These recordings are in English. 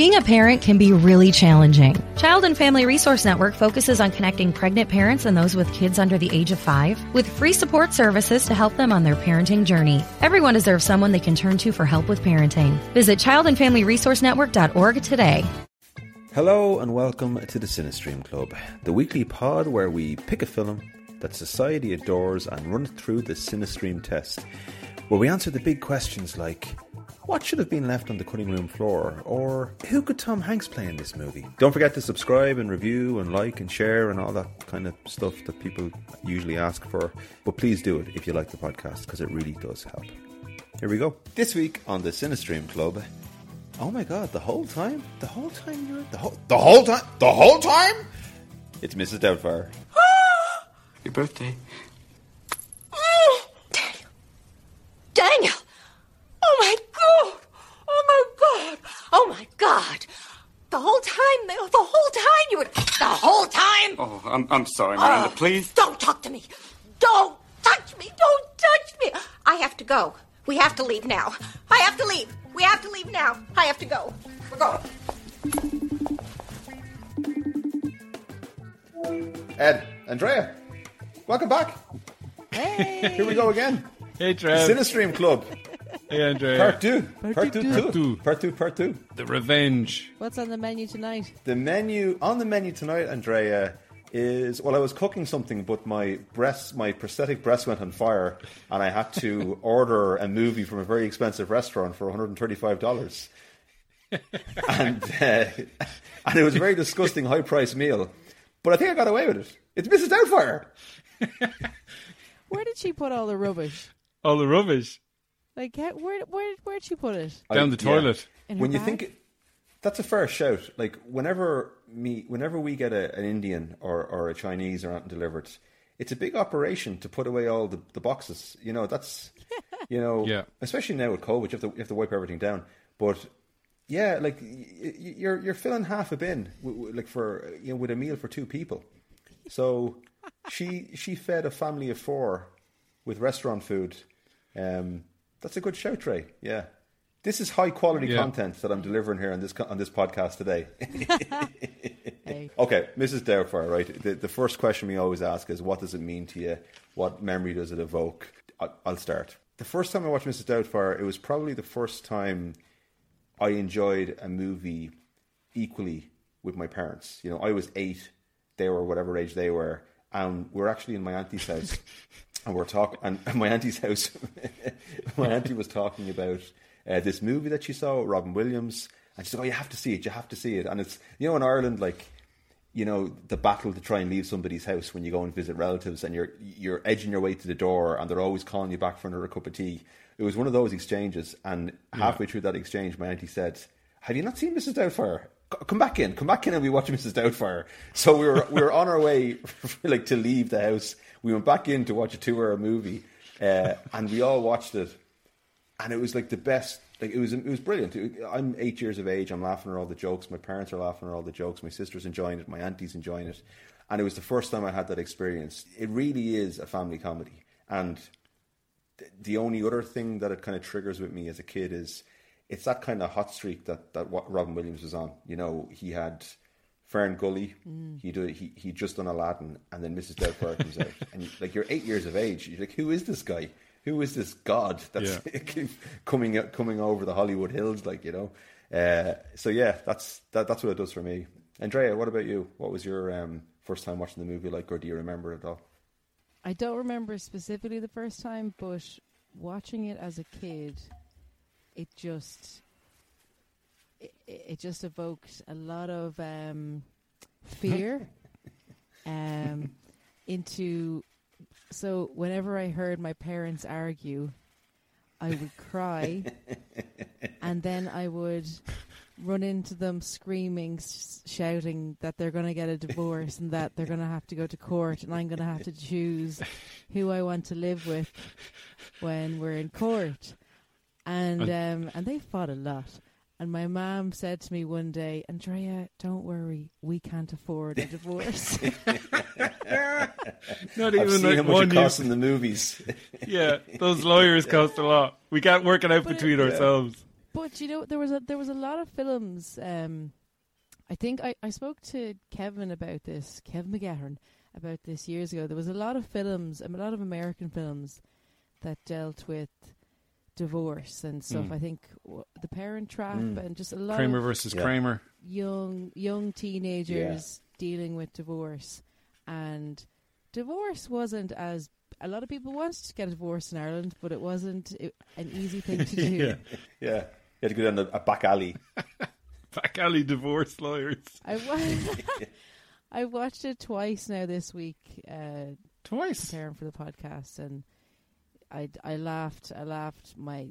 Being a parent can be really challenging. Child and Family Resource Network focuses on connecting pregnant parents and those with kids under the age of five with free support services to help them on their parenting journey. Everyone deserves someone they can turn to for help with parenting. Visit childandfamilyresourcenetwork.org today. Hello and welcome to the Cinestream Club, the weekly pod where we pick a film that society adores and run it through the Cinestream test, where we answer the big questions like what should have been left on the cutting room floor? Or who could Tom Hanks play in this movie? Don't forget to subscribe and review and like and share and all that kind of stuff that people usually ask for. But please do it if you like the podcast because it really does help. Here we go. This week on the Cinestream Club, Oh my god, the whole time? The whole time you were the whole the whole time? The whole time? It's Mrs. Doubtfire. Your birthday. Daniel. Daniel. Oh my god. Oh my god. Oh my god. The whole time, the whole time you would. the whole time. Oh, I'm, I'm sorry, Miranda. Oh, Please. Don't talk to me. Don't touch me. Don't touch me. I have to go. We have to leave now. I have to leave. We have to leave now. I have to go. We're going. Ed, Andrea, welcome back. Hey. Here we go again. Hey, Trev. Cinestream Club, Hey, Andrea. part two. Part two, Part two. Part two, part two. The Revenge. What's on the menu tonight? The menu on the menu tonight, Andrea, is well. I was cooking something, but my breast, my prosthetic breast, went on fire, and I had to order a movie from a very expensive restaurant for one hundred and thirty-five dollars. and uh, and it was a very disgusting, high-priced meal, but I think I got away with it. It's Mrs. Doubtfire. Where did she put all the rubbish? All the rubbish. Like, how, where, where, where'd she put it? Down the yeah. toilet. In her when you bag? think that's a fair shout. Like whenever me, whenever we get a, an Indian or, or a Chinese or something delivered, it's a big operation to put away all the, the boxes. You know, that's you know, Yeah. especially now with COVID, you have to you have to wipe everything down. But yeah, like y- y- you're you're filling half a bin, w- w- like for you know, with a meal for two people. So she she fed a family of four with restaurant food. Um, that's a good show, Trey. Yeah, this is high quality Yeah. content that I'm delivering here on this on this podcast today. Hey. okay, Mrs. Doubtfire, right? The, the first question we always ask is, what does it mean to you? What memory does it evoke? I, I'll start. The first time I watched Mrs. Doubtfire, it was probably the first time I enjoyed a movie equally with my parents. You know, I was eight, they were whatever age they were, and we're actually in my auntie's house, and we're talking. And and my auntie's house, my auntie was talking about uh, this movie that she saw Robin Williams, and she's like, "Oh, you have to see it, you have to see it." And it's you know in Ireland, like you know the battle to try and leave somebody's house when you go and visit relatives, and you're you're edging your way to the door, and they're always calling you back for another cup of tea. It was one of those exchanges, and halfway through that exchange, my auntie said, "Have you not seen Mrs. Doubtfire? Come back in, come back in, and we watch Mrs. Doubtfire." So we were we were on our way, like to leave the house. We went back in to watch a two-hour movie, uh, and we all watched it and it was like the best. Like it was, it was brilliant. I'm eight years of age. I'm laughing at all the jokes. My parents are laughing at all the jokes. My sister's enjoying it. My auntie's enjoying it, and it was the first time I had that experience. It really is a family comedy, and the only other thing that it kind of triggers with me as a kid is it's that kind of hot streak that that what Robin Williams was on. You know, he had Fern Gully. He did he he just done Aladdin, and then Mrs. Doubtfire comes out, and like you're eight years of age. You're like, who is this guy? Who is this god that's coming coming over the Hollywood hills? Like you know. Uh, so yeah, that's that, that's what it does for me. Andrea, what about you? What was your um, first time watching the movie like, or do you remember it all? I don't remember specifically the first time, but watching it as a kid, it just it, it just evoked a lot of um, fear um, into. So whenever I heard my parents argue, I would cry, and then I would run into them screaming, s- shouting that they're going to get a divorce and that they're going to have to go to court, and I'm going to have to choose who I want to live with when we're in court. And um, and they fought a lot. And my mom said to me one day, Andrea, don't worry, we can't afford a divorce. Not I've even seen like how much one it year. costs in the movies. Yeah, those lawyers cost a lot. We can't work it out But it- between ourselves. But you know, there was a there was a lot of films. Um, I think I, I spoke to Kevin about this, Kevin McGahern, about this years ago. There was a lot of films, a lot of American films that dealt with divorce and stuff. Mm. I think w- The Parent Trap Mm. and just a lot Kramer of versus Yeah. Kramer. young young teenagers dealing with divorce and divorce wasn't as a lot of people wanted to get a divorce in Ireland, but it wasn't i- an easy thing to do. Yeah. Yeah, you had to go down a, a back alley. Back alley divorce lawyers. I wa- I watched it twice now this week, uh, Twice. preparing for the podcast, and I I laughed. I laughed my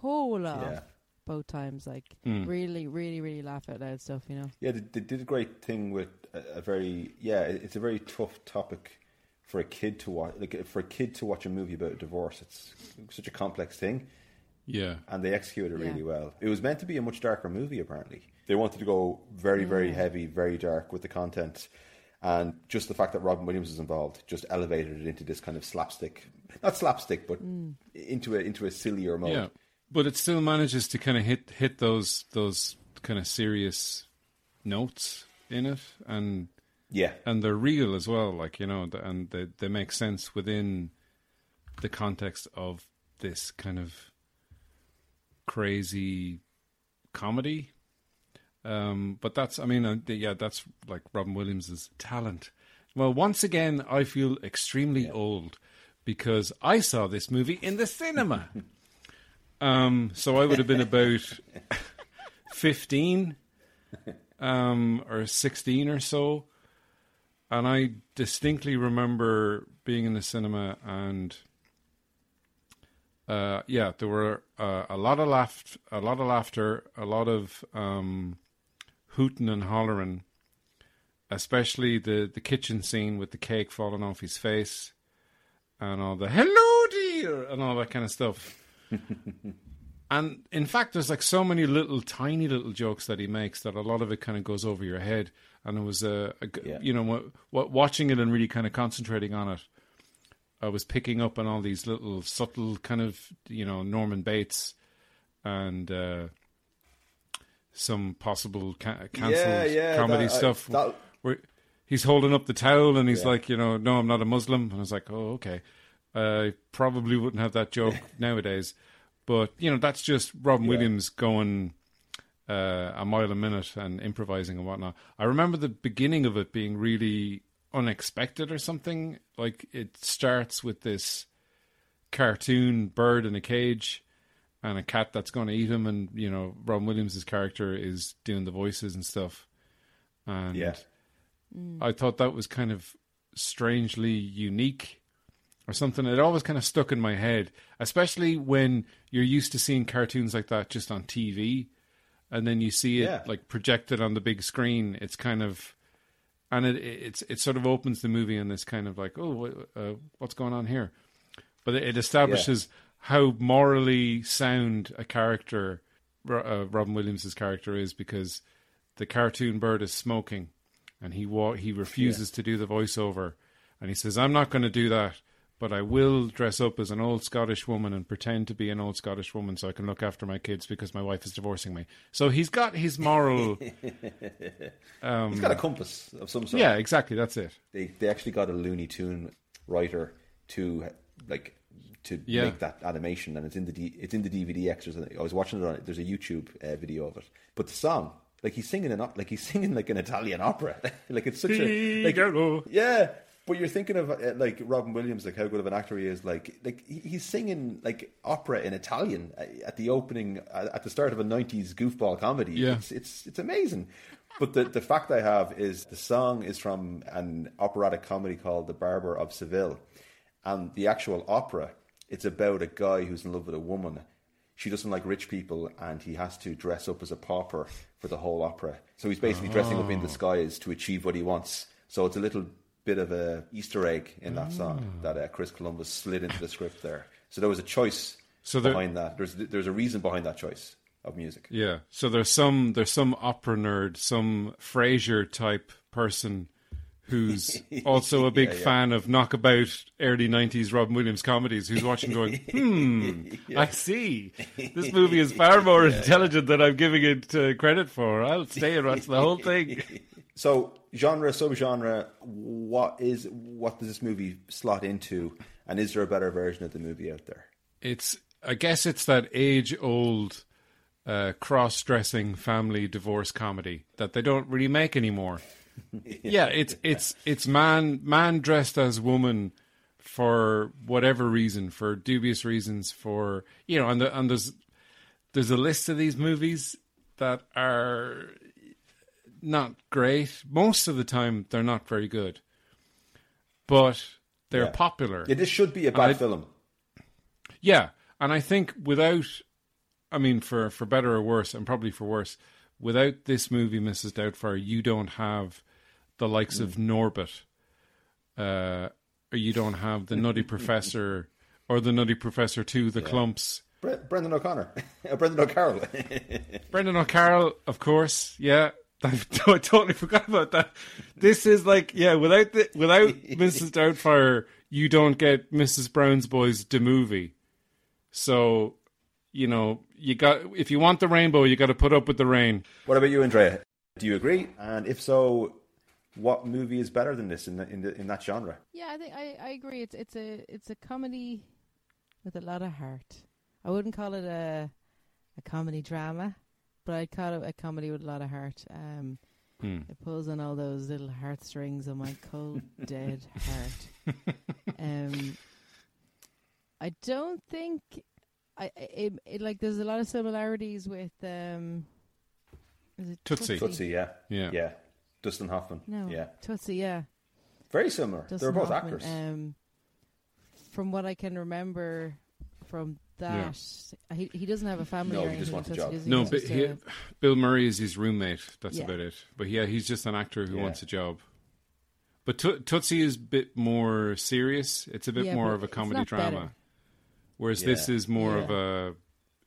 whole off Yeah. both times. Like Mm. really, really, really laugh out loud stuff. You know. Yeah, they, they did a great thing with a, a very yeah. It's a very tough topic for a kid to watch. Like for a kid to watch a movie about divorce, it's such a complex thing, Yeah. and they executed it Yeah. really well. It was meant to be a much darker movie. Apparently, they wanted to go very, very Yeah. heavy, very dark with the content. And just the fact that Robin Williams is involved just elevated it into this kind of slapstick, not slapstick, but mm. into a into a sillier mode. Yeah. But it still manages to kind of hit hit those those kind of serious notes in it and yeah, and they're real as well like you know and they they make sense within the context of this kind of crazy comedy um but that's i mean uh, yeah that's like robin williams's talent. Well once again i feel extremely old because i saw this movie in the cinema. Um so i would have been about 15 um or 16 or so. And I distinctly remember being in the cinema and uh, yeah, there were uh, a lot of laugh, a lot of laughter, a lot of um, hooting and hollering, especially the the kitchen scene with the cake falling off his face and all the "hello dear" and all that kind of stuff. And in fact, there's like so many little, tiny little jokes that he makes that a lot of it kind of goes over your head. And it was a, a Yeah. you know, what, what, watching it and really kind of concentrating on it. I was picking up on all these little subtle kind of, you know, Norman Bates and uh, some possible ca- cancelled Yeah, yeah, comedy that- I- stuff. that- where he's holding up the towel and he's Yeah. like, you know, no, I'm not a Muslim. And I was like, oh, okay. I probably wouldn't have that joke nowadays. But, you know, that's just Robin. Williams going uh, a mile a minute and improvising and whatnot. I remember the beginning of it being really unexpected or something. Like it starts with this cartoon bird in a cage and a cat that's going to eat him, and you know Robin Williams' character is doing the voices and stuff. And yeah. I thought that was kind of strangely unique or something. It always kind of stuck in my head, especially when you're used to seeing cartoons like that just on TV, and then you see it Yeah. like projected on the big screen. It's kind of, and it it's it sort of opens the movie in this kind of like, oh, uh, what's going on here? But it, it establishes how morally sound a character, uh, Robin Williams' character is, because the cartoon bird is smoking, and he wa- he refuses to do the voiceover, and he says, "I'm not going to do that." But I will dress up as an old Scottish woman and pretend to be an old Scottish woman so I can look after my kids because my wife is divorcing me. So he's got his moral. He's got a compass of some sort. yeah, exactly. That's it. they they actually got a Looney Tune writer to like to Yeah. make that animation, and it's in the D, it's in the DVD extras. I was watching it on. There's a YouTube uh, video of it, but the song. Like he's singing an like he's singing like an Italian opera, like it's such a like yeah. But you're thinking of uh, like Robin Williams, like how good of an actor he is. Like like he's singing like opera in Italian uh, at the opening at the start of a '90s goofball comedy. Yeah. It's it's it's amazing. But the the fact I have is the song is from an operatic comedy called The Barber of Seville, and the actual opera it's about a guy who's in love with a woman. She doesn't like rich people, and he has to dress up as a pauper for the whole opera. So he's basically dressing up in disguise to achieve what he wants. So it's a little bit of a Easter egg in that song that uh, Chris Columbus slid into the script there. So there was a choice So there- behind that. There's there's a reason behind that choice of music. Yeah. So there's some there's some opera nerd, some Frasier type person who's also a big Yeah, yeah. fan of knockabout early 90s Robin Williams comedies, who's watching going, hmm, I see. This movie is far more intelligent than I'm giving it uh, credit for. I'll stay and watch the whole thing. So genre, subgenre, what is what does this movie slot into, and is there a better version of the movie out there? It's, I guess it's that age old uh, cross dressing family divorce comedy that they don't really make anymore. yeah, it's it's it's man man dressed as woman for whatever reason, for dubious reasons, for you know, and the, and there's there's a list of these movies that are not great. Most of the time, they're not very good, but they're Yeah. popular. Yeah, this should be a bad I- film. Yeah, and I think without, I mean, for for better or worse, and probably for worse, without this movie, Mrs. Doubtfire, you don't have the likes of Norbit, uh, or you don't have the Nutty Professor, or the Nutty Professor Two, the Klumps. Bre- Brendan O'Connor, Uh, Brendan O'Carroll. Brendan O'Carroll, of course, yeah. I totally forgot about that. This is like, yeah, without the, without Mrs. Doubtfire, you don't get Mrs. Brown's Boys the movie. So, you know, you got if you want the rainbow, you got to put up with the rain. what about you, Andrea? Do you agree? And if so, what movie is better than this in the, in, the, in that genre? Yeah, I think I, I agree. It's it's a it's a comedy with a lot of heart. I wouldn't call it a a comedy drama, but I'd call it a comedy with a lot of heart. Um, Hmm. It pulls on all those little heartstrings on my cold dead heart. Um, I don't think I I- it, it like there's a lot of similarities with um. Is it Tootsie. Tootsie, yeah. Yeah. Yeah. Dustin Hoffman. No, Yeah. Tootsie, yeah. Very similar. Dustin They're both Hoffman, actors. Um, from what I can remember from that, he he doesn't have a family. No, or he just wants a job. he? No, but he, Bill Murray is his roommate. That's Yeah. about it. But yeah, he's just an actor who Yeah. wants a job. But to- Tootsie is a bit more serious. It's a bit Yeah, more of a comedy drama. better. Whereas this is more Yeah. of a.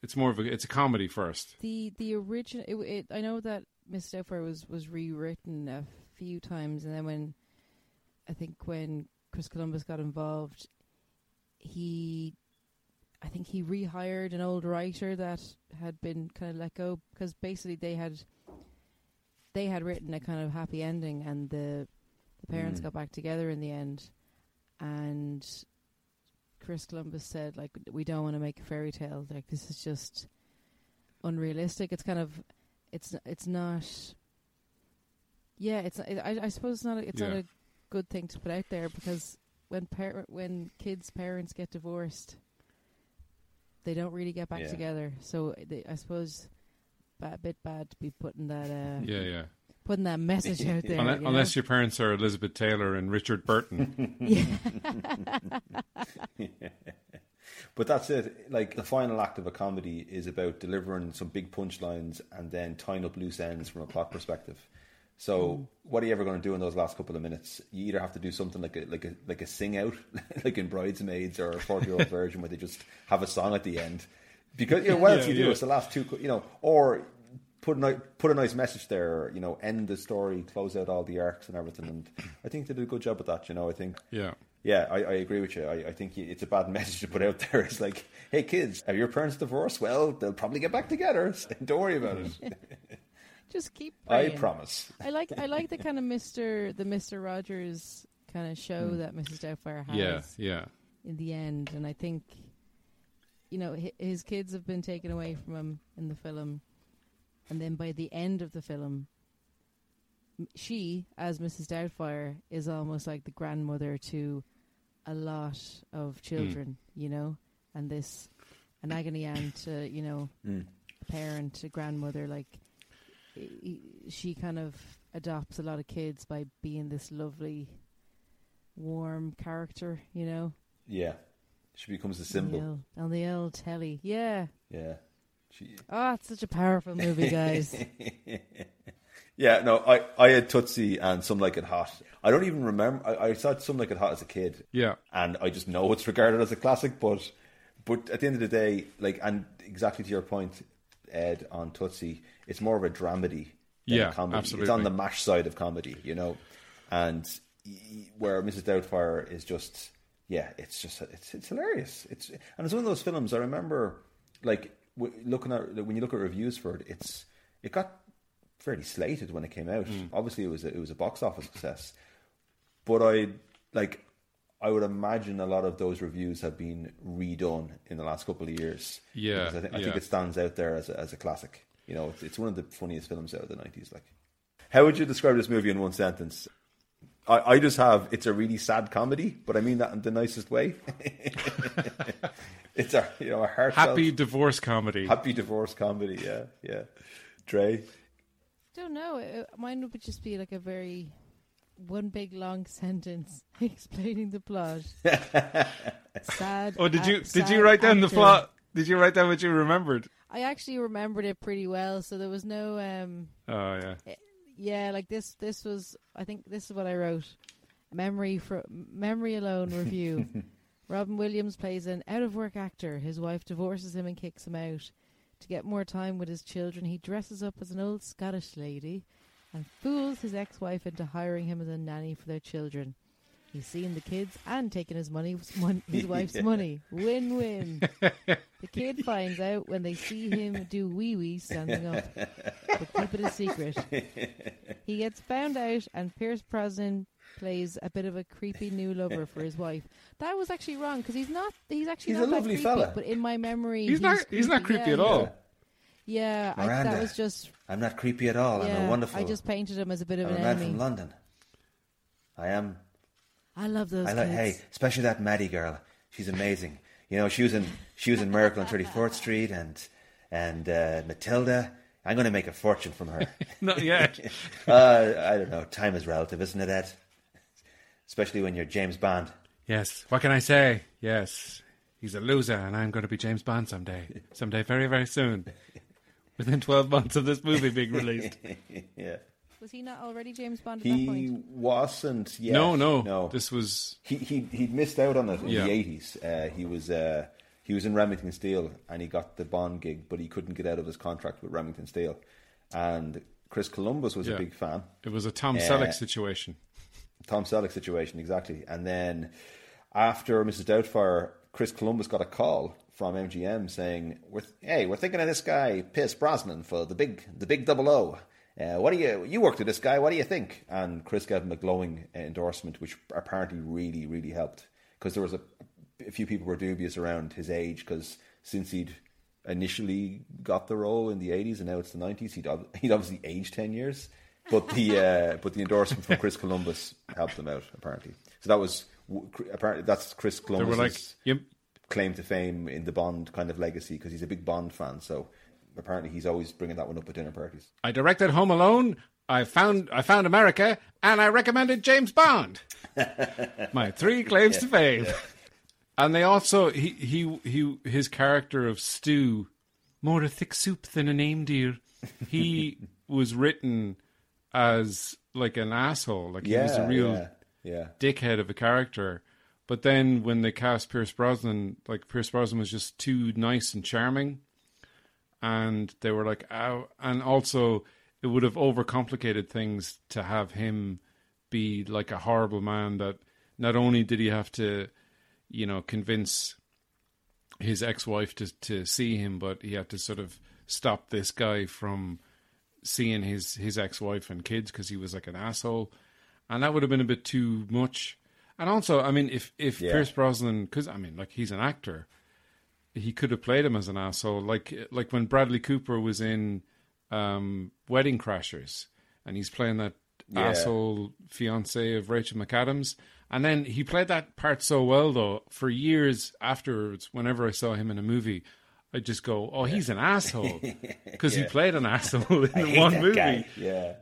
It's more of a. It's a comedy first. the the original. It, it, I know that Miss Doubtfire was was rewritten a few times, and then when I think when Chris Columbus got involved, he. I think he rehired an old writer that had been kind of let go because basically they had they had written a kind of happy ending and the the parents Mm. got back together in the end and Chris Columbus said like we don't want to make a fairy tale like this is just unrealistic it's kind of it's it's not yeah it's it, I I suppose it's not a, it's not a good thing to put out there because when par- when kids parents get divorced they don't really get back Yeah. together so they, I suppose a bit bad to be putting that uh, Yeah, yeah. Putting that message out there Unless, you know? unless your parents are Elizabeth Taylor and Richard Burton. But that's it. Like the final act of a comedy is about delivering some big punchlines and then tying up loose ends from a plot perspective. So hmm. what are you ever going to do in those last couple of minutes? You either have to do something like a like a like a sing out, like in Bridesmaids or a forty year old version where they just have a song at the end. Because you know what else Yeah, you do? yeah. It's the last two, you know, or put a ni- put a nice message there. You know, end the story, close out all the arcs and everything. And I think they did a good job at that. You know, I think yeah. yeah, I, I agree with you. I, I think it's a bad message to put out there. It's like, hey, kids, have your parents divorced? Well, they'll probably get back together. Don't worry about it. just keep I promise. I like I like the kind of Mister the Mister Rogers kind of show hmm. that Mrs. Doubtfire has Yeah, yeah. in the end, and I think you know his kids have been taken away from him in the film, and then by the end of the film, she as Mrs. Doubtfire is almost like the grandmother to a lot of children, you know, and this an agony aunt to you know Mm. a parent, a grandmother, like she kind of adopts a lot of kids by being this lovely, warm character, you know. Yeah. She becomes a On the symbol. old, on the old telly, yeah. Yeah. She, Oh, it's such a powerful movie, guys. yeah, no, I, I had Tootsie and Some Like It Hot. I don't even remember. I, I saw Some Like It Hot as a kid. Yeah. and I just know it's regarded as a classic. But but at the end of the day, like and exactly to your point, Ed on Tootsie, it's more of a dramedy. Than Yeah, a comedy. It's on the mash side of comedy, you know, and where Mrs. Doubtfire is just yeah, it's just it's it's hilarious. It's and it's one of those films I remember like w- looking at when you look at reviews for it, it's it got fairly slated when it came out. Mm. Obviously, it was a, it was a box office success, but I like I would imagine a lot of those reviews have been redone in the last couple of years. Yeah, I, think I yeah. think it stands out there as a, as a classic. You know, it's, it's one of the funniest films out of the nineties. Like, how would you describe this movie in one sentence? I, I just have it's a really sad comedy, but I mean that in the nicest way. it's a you know a heartfelt, Happy divorce comedy. happy divorce comedy. Yeah, yeah. Dre, don't know. Uh, Mine would just be like a very one big long sentence explaining the plot. sad. oh, did you act- did you write down the plot? Did you write down what you remembered? I actually remembered it pretty well, so there was no um Oh yeah. yeah, like this this was I think this is what I wrote. Memory for memory alone review. Robin Williams plays an out of work actor. His wife divorces him and kicks him out. To get more time with his children, he dresses up as an old Scottish lady and fools his ex wife into hiring him as a nanny for their children. He's seen the kids and taken his money, his wife's money. Win win. the kid finds out when they see him do wee wee standing up, but keep it a secret. He gets found out, and Pierce Brosnan plays a bit of a creepy new lover for his wife. That was actually wrong because he's not. He's actually He's not a that lovely creepy, fella. But in my memory, He's not he's not creepy Yeah, at all. Yeah, I, Miranda. that was just. I'm not creepy at all. I'm a wonderful. I just painted him as a bit of I'm a an man enemy. from London. I am. I love those I like. kids. Hey, especially that Maddie girl. She's amazing. You know, she was in she was in Miracle on Thirty Fourth Street and and uh, Matilda. I'm going to make a fortune from her. Not yet. uh, I don't know. Time is relative, isn't it, Ed? Especially when you're James Bond. yes. What can I say? Yes. He's a loser, and I'm going to be James Bond someday. Someday, very, very soon. Within 12 months of this movie being released. Yeah. Was he not already James Bond at that point? He wasn't yet. No, no, no. This was he he he'd missed out on it in Yeah. the eighties. Uh, he was uh, he was in Remington Steele and he got the Bond gig, but he couldn't get out of his contract with Remington Steele. And Chris Columbus was Yeah. a big fan. it was a Tom Uh, Selleck situation. Tom Selleck situation exactly. And then after Mrs. Doubtfire, Chris Columbus got a call from MGM saying, "Hey, we're thinking of this guy Pierce Brosnan for the big the big double O. Uh, what do you you worked with this guy? What do you think?" And Chris gave him a glowing endorsement, which apparently really really helped because there was a, a few people were dubious around his age because since he'd initially got the role in the 80s and now it's the 90s he'd, he'd obviously aged 10 years but the uh, but the endorsement from Chris Columbus helped them out apparently. So that was apparently that's Chris Columbus' like, you, claim to fame in the Bond kind of legacy because he's a big Bond fan. So apparently he's always bringing that one up at dinner parties. I directed Home Alone. I found I found America, and I recommended James Bond. My three claims to fame. And they also he he he his character of Stew, more a thick soup than a name dear. He was written as like an asshole, like he was a real yeah, yeah. dickhead of a character. But then when they cast Pierce Brosnan, like Pierce Brosnan was just too nice and charming, and they were like, "Ow!" And also, it would have overcomplicated things to have him be like a horrible man. That not only did he have to, you know, convince his ex-wife to to see him, but he had to sort of stop this guy from seeing his his ex-wife and kids because he was like an asshole, and that would have been a bit too much. And also, I mean, if if Yeah. Pierce Brosnan, because I mean, like he's an actor, he could have played him as an asshole, like like when Bradley Cooper was in um, Wedding Crashers, and he's playing that Yeah. asshole fiance of Rachel McAdams. And then he played that part so well, though. For years afterwards, whenever I saw him in a movie, I'd just go, "Oh, he's an asshole," because he played an asshole in I the one movie. guy. Yeah.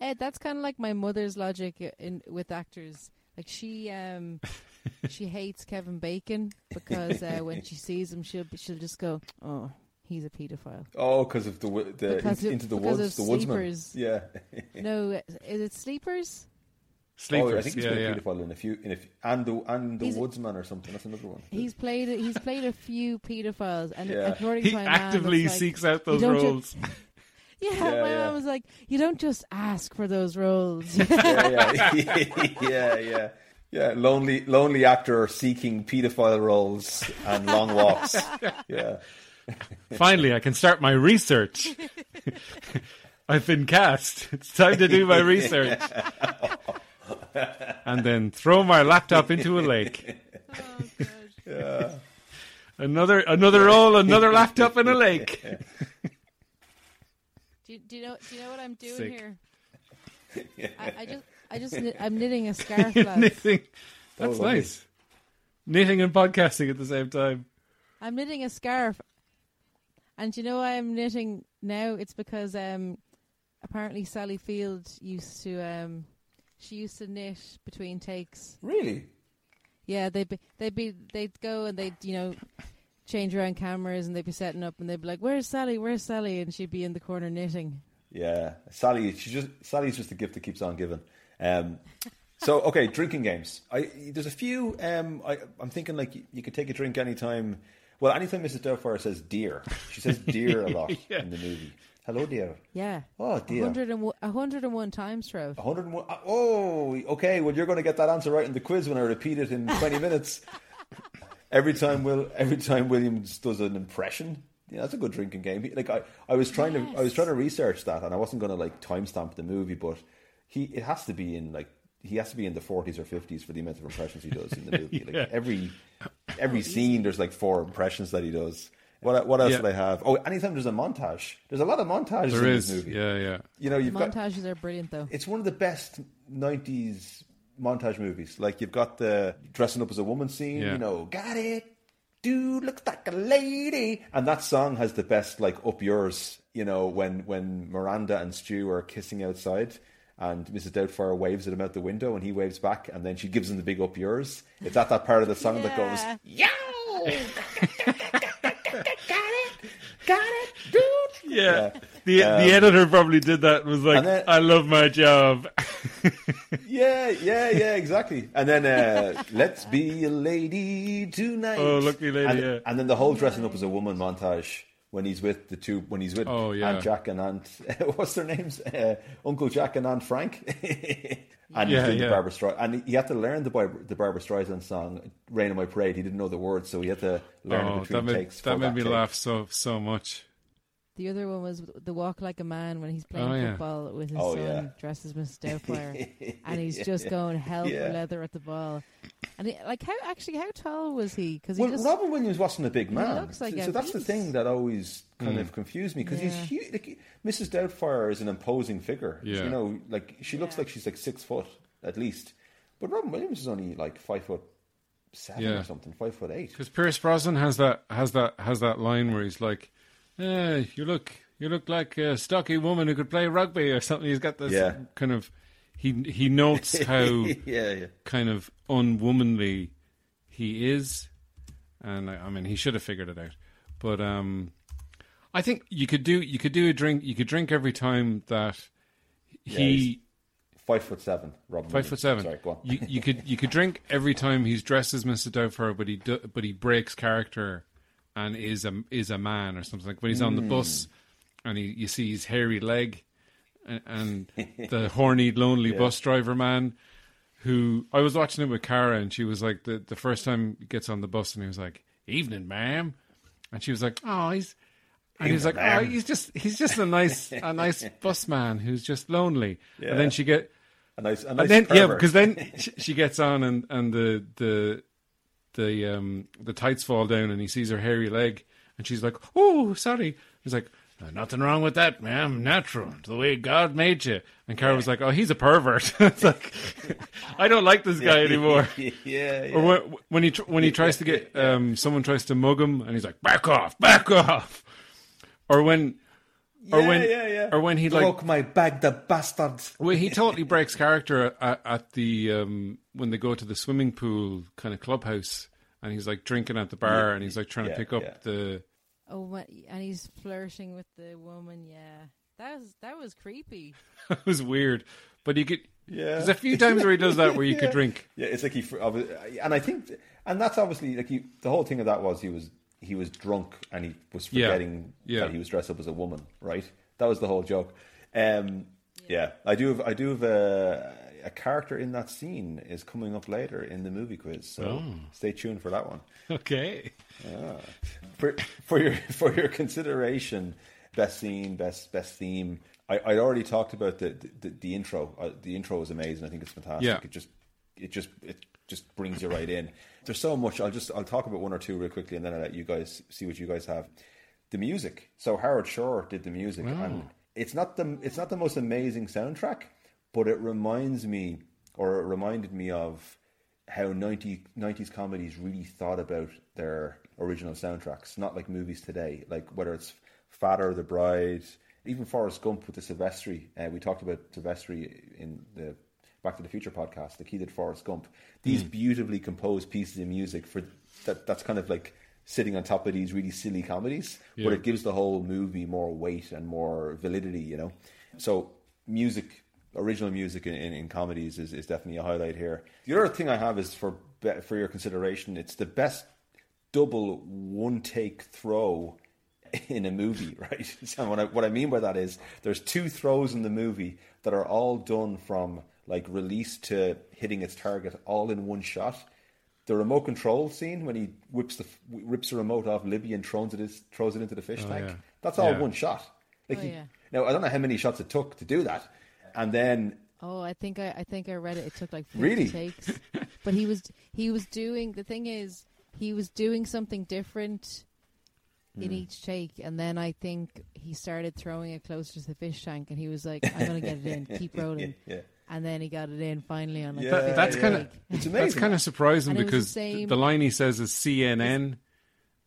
Ed, that's kind of like my mother's logic in with actors. Like she, um, she hates Kevin Bacon because uh, when she sees him, she'll she'll just go, "Oh, he's a pedophile." Oh, because of the wo- the Because in- of- into the woods, of the woodsman. sleepers. Yeah. No, uh, is it Sleepers? Sleepers, Oh, I think he's yeah, played yeah. pedophile in a few, in a few, and the and the He's- woodsman or something. That's another one. He's played he's played a few pedophiles, and Yeah. according He to my actively it's like, seeks out those don't ju- roles. Yeah, Yeah, my yeah. mom was like, "You don't just ask for those roles." yeah, yeah, yeah, yeah, yeah. Lonely, lonely actor seeking paedophile roles and long walks. Yeah, Finally, I can start my research. I've been cast. It's time to do my research. And then throw my laptop into a lake. Another another roll, another laptop in a lake. do, you, do you know? Do you know what I'm doing Sick. here? I, I, just, I just, I'm knitting a scarf. Knitting. That's lovely. nice. Knitting and podcasting at the same time. I'm knitting a scarf, and you know why I'm knitting now? It's because um, apparently Sally Field used to um, she used to knit between takes. really. Yeah, they'd be, they'd be, they'd go and they'd, you know, change around cameras and they'd be setting up and they'd be like, "Where's Sally? Where's Sally?" And she'd be in the corner knitting. Yeah, Sally. She just Sally's just the gift that keeps on giving. Um, so okay, drinking games. I there's a few. Um, I, I'm thinking like you, you could take a drink anytime. Well, anytime Mrs. Doubtfire says "dear," she says "dear" a lot Yeah. in the movie. Hello, dear. Yeah. Oh, dear. 101, 101 times, Trev. 101. Uh, oh, okay. Well, you're going to get that answer right in the quiz when I repeat it in 20 minutes. Every time Will, every time Williams does an impression, yeah, that's a good drinking game. Like I, I was trying to, I was trying to research that, and I wasn't going to like timestamp the movie, but he, it has to be in like he has to be in the 40s or 50s for the amount of impressions he does in the movie. Like every, every oh, scene, there's like four impressions that he does. What, what else Yeah. did I have? Oh, anytime there's a montage, there's a lot of montages There in is. this movie. Yeah, yeah. You know, you've got Montages are brilliant, though. it's one of the best 90s montage movies. Like, you've got the dressing up as a woman scene, Yeah. you know, got it, dude looks like a lady. And that song has the best, like, up yours, you know, when, when Miranda and Stu are kissing outside. And Mrs. Doubtfire waves at him out the window, and he waves back, and then she gives him the big up yours. It's at that part of the song that goes, "Yo, got it, got it, dude." Yeah. The Um, the editor probably did that and was like, then- I love my job. Yeah, yeah, yeah, exactly. And then uh, let's be a lady tonight. Oh, lucky lady, And, yeah. and then the whole dressing up as a woman montage when he's with the two, when he's with Oh, yeah. Aunt Jack and Aunt, what's their names? Uh, Uncle Jack and Aunt Frank. and Yeah, he's doing yeah. the Barbra Streisand. And he had to learn the, Bar- the Barbra Streisand song, Rain on My Parade. He didn't know the words, so he had to learn it Oh, between that made, takes. that made me take. laugh so so much. The other one was the walk like a man when he's playing Oh, yeah. football with his Oh, son, yeah. dressed as Miss Doubtfire, and he's just going hell Yeah. for leather at the ball. And he, like, how actually, how tall was he? Because Well, just Robin Williams wasn't a big man, looks like so, a so that's the thing that always kind Hmm. of confused me because Yeah. he's huge. Like, Mrs. Doubtfire is an imposing figure. Yeah. You know, like she looks Yeah. like she's like six foot at least, but Robin Williams is only like five foot seven Yeah. or something, five foot eight. Because Pierce Brosnan has that has that has that line where he's like, eh, "You look you look like a stocky woman who could play rugby or something." He's got this Yeah. kind of he he notes how yeah, yeah. kind of unwomanly he is, and I, I mean he should have figured it out. But um, I think you could do you could do a drink you could drink every time that he. Five foot seven, Robin. Five Williams. foot seven. Sorry, go on. You, you could you could drink every time he's dressed as Mr. Doubtfire, but he do, but he breaks character and is a is a man or something like. When he's on the hmm. bus and he, you see his hairy leg and, and the horny lonely bus driver man who I was watching it with Cara and she was like the the first time he gets on the bus and he was like evening ma'am. And she was like oh he's and he was like oh he's just he's just a nice a nice bus man who's just lonely. Yeah. and then she get a nice, a nice and then yeah, because then she, she gets on and and the the the um the tights fall down and he sees her hairy leg and she's like, "Oh, sorry." He's like, "Uh, "Nothing wrong with that, ma'am. Natural, the way God made you." And Cara was like, "Oh, he's a pervert." it's like, I don't like this guy anymore. yeah, yeah. Or when, when he when he tries to get um someone tries to mug him and he's like, "Back off, back off." Or when or when yeah, yeah. or when he like broke my bag, the bastard. well, he totally breaks character at, at the um, when they go to the swimming pool kind of clubhouse, and he's like drinking at the bar, and he's like trying Yeah, to pick up yeah. the. oh, my, and he's flirting with the woman. Yeah, that was that was creepy. It was weird, but you could. Yeah. There's a few times where he does that where you Yeah. could drink. Yeah, it's like he, and I think, and that's obviously like he, the whole thing of that was he was he was drunk and he was forgetting Yeah. that he was dressed up as a woman, right? that was the whole joke. Um, yeah. I do have I do have a, a character in that scene is coming up later in the movie quiz, so Oh. stay tuned for that one. Okay. For for your for your consideration, best scene, best best theme. I I already talked about the the, the intro. Uh, the intro is amazing. I think it's fantastic. Yeah. It just it just it just brings you right in. There's so much. I'll just I'll talk about one or two real quickly, and then I'll let you guys see what you guys have. The music. So Howard Shore did the music, and it's not the it's not the most amazing soundtrack, but it reminds me, or it reminded me of how 90, 90s comedies really thought about their original soundtracks, not like movies today. Like whether it's Father, The Bride, even Forrest Gump with the Silvestri. Uh, we talked about Silvestri in the Back to the Future podcast. Like he did Forrest Gump. These hmm. beautifully composed pieces of music for that. That's kind of like sitting on top of these really silly comedies, but it gives the whole movie more weight and more validity. You know, so music original music in, in, in comedies is, is definitely a highlight here. The other thing I have is for for your consideration. It's the best double one take throw in a movie, right? So what I, what I mean by that is there's two throws in the movie that are all done from like release to hitting its target all in one shot. The remote control scene when he whips the rips the remote off Libby and throws it throws it into the fish tank. yeah. That's all Yeah. one shot. Like Oh, he- yeah. now I don't know how many shots it took to do that, and then Oh, I think I, I think I read it. It took like 50 Really? takes. But he was he was doing the thing is he was doing something different Hmm. in each take, and then I think he started throwing it closer to the fish tank, and he was like, "I'm gonna get it in, keep rolling," yeah. And then he got it in finally on like Yeah, the That's yeah. kind of take. It's that's kind of surprising And it was the because same- the line he says is CNN,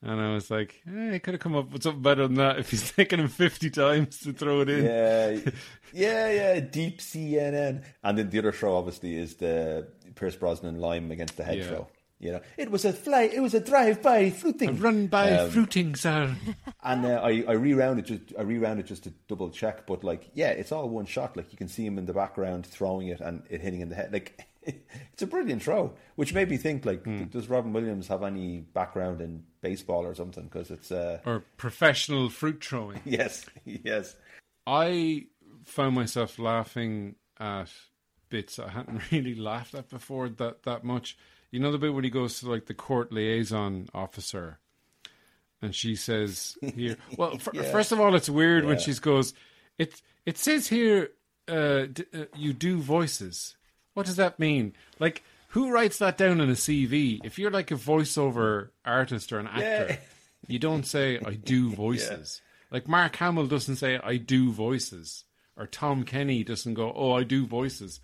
and I was like, eh, he could have come up with something better than that if he's taken him fifty times to throw it in. Yeah, yeah, yeah. Deep CNN, and then the other show, obviously is the Pierce Brosnan lime against the head Yeah. throw. You know, it was a fly. It was a drive-by fruiting. A run by Um, fruiting, sir. And uh, I, I rewound it just I rewound it just to double check, but like yeah, it's all one shot. Like you can see him in the background throwing it and it hitting in the head. Like it's a brilliant throw, which made me think like, Hmm. does Robin Williams have any background in baseball or something? Because it's uh, Or professional fruit throwing. yes, yes, I found myself laughing at bits I hadn't really laughed at before that that much. You know the bit when he goes to like the court liaison officer, and she says here. Well, f- Yeah. first of all, it's weird when she goes. It it says here uh, d- uh, you do voices. What does that mean? Like. Who writes that down in a CV? If you're like a voiceover artist or an actor, Yeah. you don't say I do voices. Like Mark Hamill doesn't say I do voices, or Tom Kenny doesn't go oh I do voices.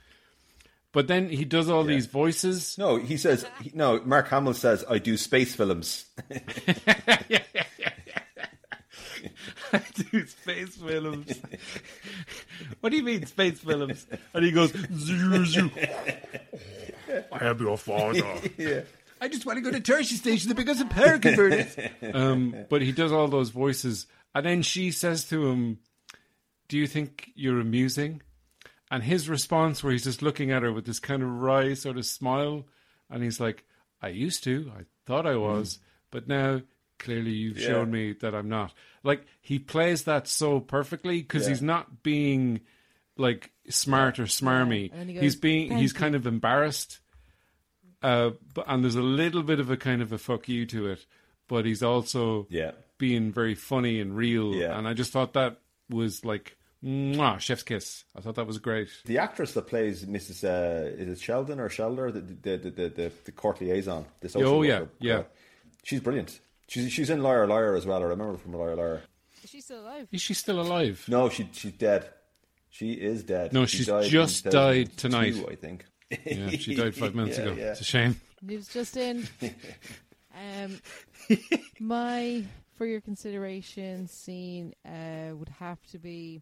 But then he does all these voices. No, he says he, no. Mark Hamill says I do space films. I do space films. what do you mean space films? And he goes zoo, zoo. I am your father. yeah, I just want to go to Tertiary Station because of power converters. um, but he does all those voices, and then she says to him, "Do you think you're amusing?" And his response, where he's just looking at her with this kind of wry sort of smile, and he's like, "I used to, I thought I was, but now clearly you've Yeah. shown me that I'm not." Like he plays that so perfectly because Yeah. he's not being like smart or smarmy. And then he he's being he's you." kind of embarrassed uh, but, and there's a little bit of a kind of a fuck you to it, but he's also yeah. being very funny and real. Yeah. And I just thought that was like, mwah, chef's kiss. I thought that was great. The actress that plays Mrs. Uh, is it Sheldon or Shelder, the the the the, the, the court liaison? The social Oh, yeah, worker yeah. girl. she's brilliant. She's she's in Liar Liar as well. I remember from Liar Liar. Is she still alive? Is she still alive? No, she she's dead. She is dead. No, She she's died just died tonight. I think. Yeah, she died five minutes Yeah, ago. yeah. It's a shame. News just in. um, my for your consideration scene uh, would have to be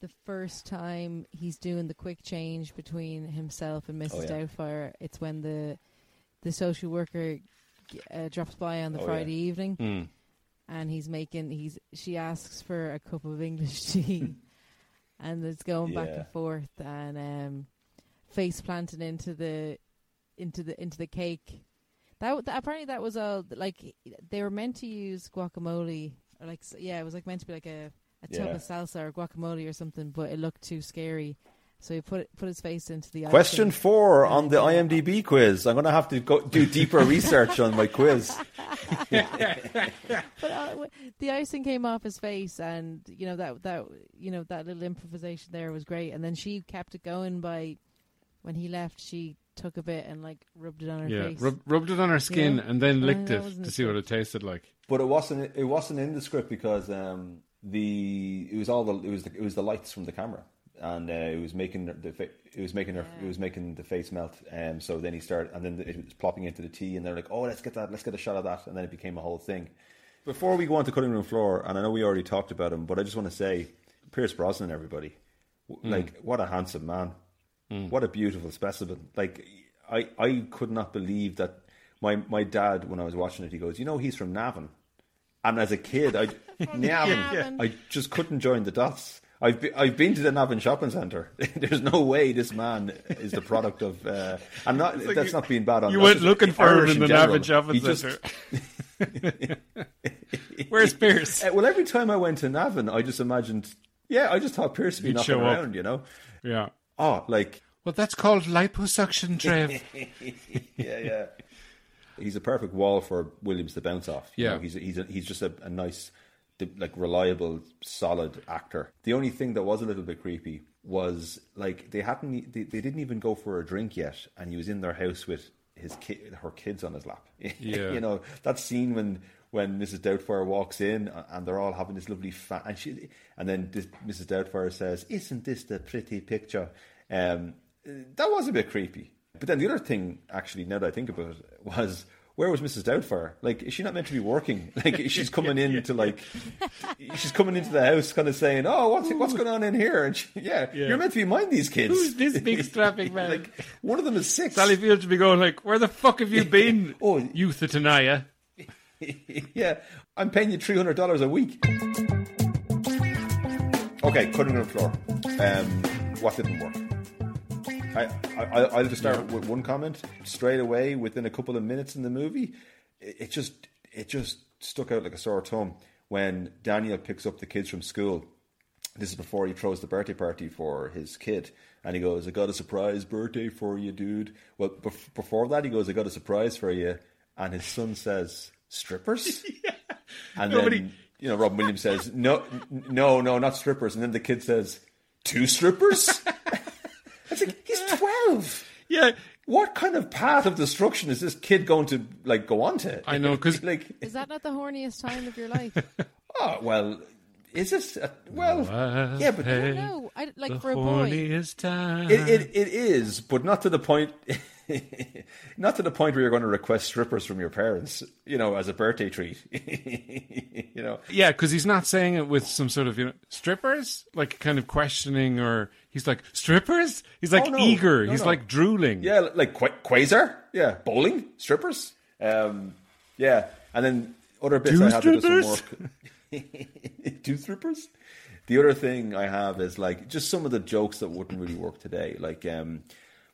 the first time he's doing the quick change between himself and Mrs. Oh, yeah. Doubtfire. It's when the the social worker uh, drops by on the Oh, yeah. Friday evening, Mm. and he's making he's she asks for a cup of English tea, and it's going back and forth, and um, face planted into the into the into the cake. That, that apparently that was all like they were meant to use guacamole or like yeah it was like meant to be like a a tub Yeah. of salsa or guacamole or something, but it looked too scary. So he put put his face into the Question icing. four on the IMDb quiz. I'm going to have to go do deeper research on my quiz. But uh, the icing came off his face, and you know that that you know that little improvisation there was great. And then she kept it going by when he left. She took a bit and like rubbed it on her Yeah, face. rub, rubbed it on her skin Yeah. and then Uh, licked that it to a see what it tasted like. But it wasn't. It wasn't in the script because um, the it was all the it was the, it was the lights from the camera, and uh, it was making the fa- it was making her it was making the face melt. Um, so then he started, and then it was plopping into the tea, and they're like, "Oh, let's get that, let's get a shot of that," and then it became a whole thing. Before we go on to cutting room floor, and I know we already talked about him, but I just want to say, Pierce Brosnan, everybody, W- like what a handsome man, what a beautiful specimen. Like I I could not believe that my my dad when I was watching it, he goes, "You know, he's from Navan." And as a kid, I Navan, Navan. I just couldn't join the dots. I've been, I've been to the Navan shopping centre. There's no way this man is the product of. Uh, I'm not. that's you- not being bad on. you that's went just looking for him in the general. Navan shopping He just- centre. Where's Pierce? Uh, well, every time I went to Navan, I just imagined. Yeah, I just thought Pierce would be He'd knocking show up. around. You know. Yeah. Oh, like Well, that's called liposuction, Trev. yeah, yeah. He's a perfect wall for Williams to bounce off. You Yeah. know, he's he's a, he's just a, a nice, de- like reliable, solid actor. The only thing that was a little bit creepy was like they hadn't they, they didn't even go for a drink yet, and he was in their house with his ki- her kids on his lap. Yeah. you know that scene when. When Mrs. Doubtfire walks in and they're all having this lovely fa- and she and then this, Mrs. Doubtfire says, "Isn't this the pretty picture?" Um, that was a bit creepy. But then the other thing, actually, now that I think about it, was where was Mrs. Doubtfire? Like, is she not meant to be working? Like, she's coming in to like, she's coming into the house, kind of saying, "Oh, what's what's going on in here?" And she, yeah, Yeah. you're meant to be mind these kids. Who's this big strapping man? like, one of them is six. Sally Field should be going like, "Where the fuck have you been, Oh. Euphegenia?" yeah, I'm paying you three hundred dollars a week. Okay, cutting room floor. Um, what didn't work? I, I I'll just start with one comment straight away. Within a couple of minutes in the movie, it, it just it just stuck out like a sore thumb when Daniel picks up the kids from school. This is before he throws the birthday party for his kid, and he goes, "I got a surprise birthday for you, dude." Well, bef- before that, he goes, "I got a surprise for you," and his son says, "Strippers." And Nobody- then you know Robin Williams says, "No, n- no, no, not strippers." And then the kid says, two strippers." Like he's twelve. Yeah, What kind of path of destruction is this kid going to like go on to? I know because like, Is that not the horniest time of your life? oh well, is it? Uh, well, yeah, but Hey, no, I, like the for a boy. horniest time. it, it it is, but not to the point. not to the point where you're going to request strippers from your parents, you know, as a birthday treat. you know, Yeah, because he's not saying it with some sort of you know strippers, like kind of questioning, or he's like strippers. He's like Oh, no. eager. No, he's no. like drooling. Yeah, like Qu- Quasar. Yeah, bowling strippers. Um, yeah, and then other bits Two I have to do some strippers? work. Two strippers. The other thing I have is like just some of the jokes that wouldn't really work today, like um,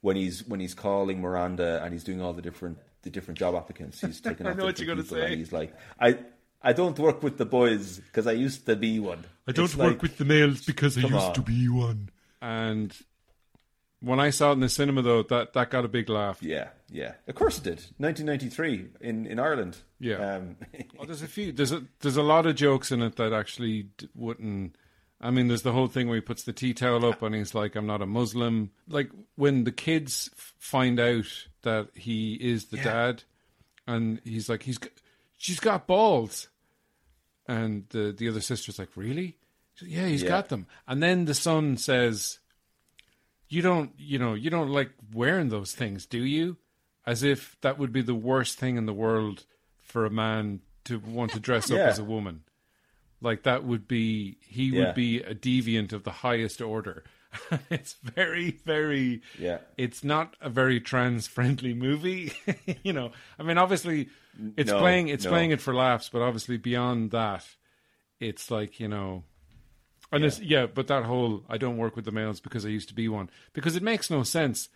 when he's when he's calling Miranda and he's doing all the different the different job applicants. He's taking I off know what you're gonna people, say. and he's like, I. I don't work with the boys because I used to be one. I don't It's work like- with the males because I used on. to be one. And when I saw it in the cinema, though, that that got a big laugh. Yeah, yeah. Of course it did. 1993 in in Ireland. Yeah. Um, Well, there's a few. There's a there's a lot of jokes in it that actually wouldn't. I mean, there's the whole thing where he puts the tea towel up and he's like, "I'm not a Muslim." Like when the kids f- find out that he is the dad, and he's like, "He's, she's got balls," and the the other sister's like, "Really?" She's like, yeah, he's Yeah. got them. And then the son says, "You don't, you know, you don't like wearing those things, do you?" As if that would be the worst thing in the world for a man to want to dress up as a woman. Like that would be he Yeah. would be a deviant of the highest order. it's very, very Yeah. It's not a very trans friendly movie. you know. I mean obviously it's No, playing it's no. playing it for laughs, but obviously beyond that, it's like, you know and yeah. yeah, but that whole I don't work with the males because I used to be one. Because it makes no sense.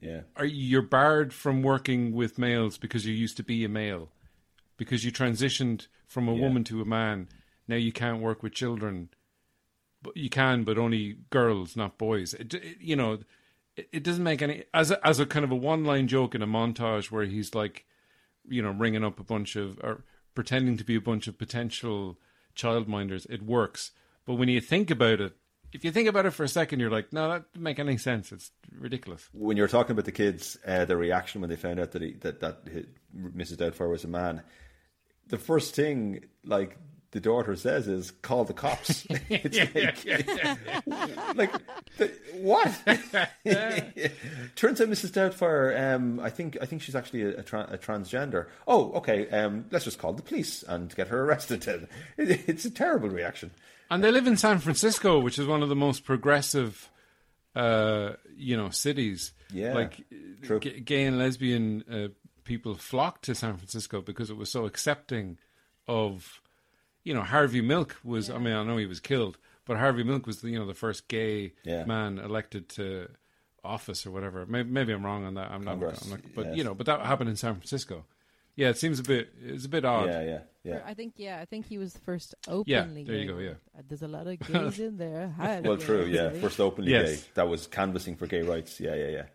yeah. Are you're barred from working with males because you used to be a male? Because you transitioned from a Yeah. woman to a man. Now you can't work with children but you can, but only girls, not boys. It, it, you know, it, it doesn't make any as a, as a kind of a one line joke in a montage where he's like, you know, ringing up a bunch of or pretending to be a bunch of potential childminders. It works, but when you think about it, if you think about it for a second, you're like, no, that doesn't make any sense. It's ridiculous. When you were talking about the kids, uh, the reaction when they found out that he, that that Mrs. Doubtfire was a man, the first thing like the daughter says is call the cops. it's like, like the, what? Turns out Mrs. Doubtfire, um, I think I think she's actually a, a, tra- a transgender. Oh, okay. Um, let's just call the police and get her arrested. It, it's a terrible reaction. And they live in San Francisco, which is one of the most progressive, uh, you know, cities. Yeah, like true. g- gay and lesbian uh, people flocked to San Francisco because it was so accepting of, you know, Harvey Milk was. I mean, I know he was killed, but Harvey Milk was the you know the first gay Yeah. man elected to office or whatever. Maybe, maybe I'm wrong on that. I'm not, I'm not. But yes. you know, but that happened in San Francisco. Yeah, it seems a bit. It's a bit odd. Yeah, yeah, yeah. I think yeah, I think he was the first Yeah, openly. there you gay go, yeah. Uh, There's a lot of gays in there. Hi, Well, gays, true. Yeah, first openly Yes. gay. That was canvassing for gay rights. Yeah, yeah, yeah.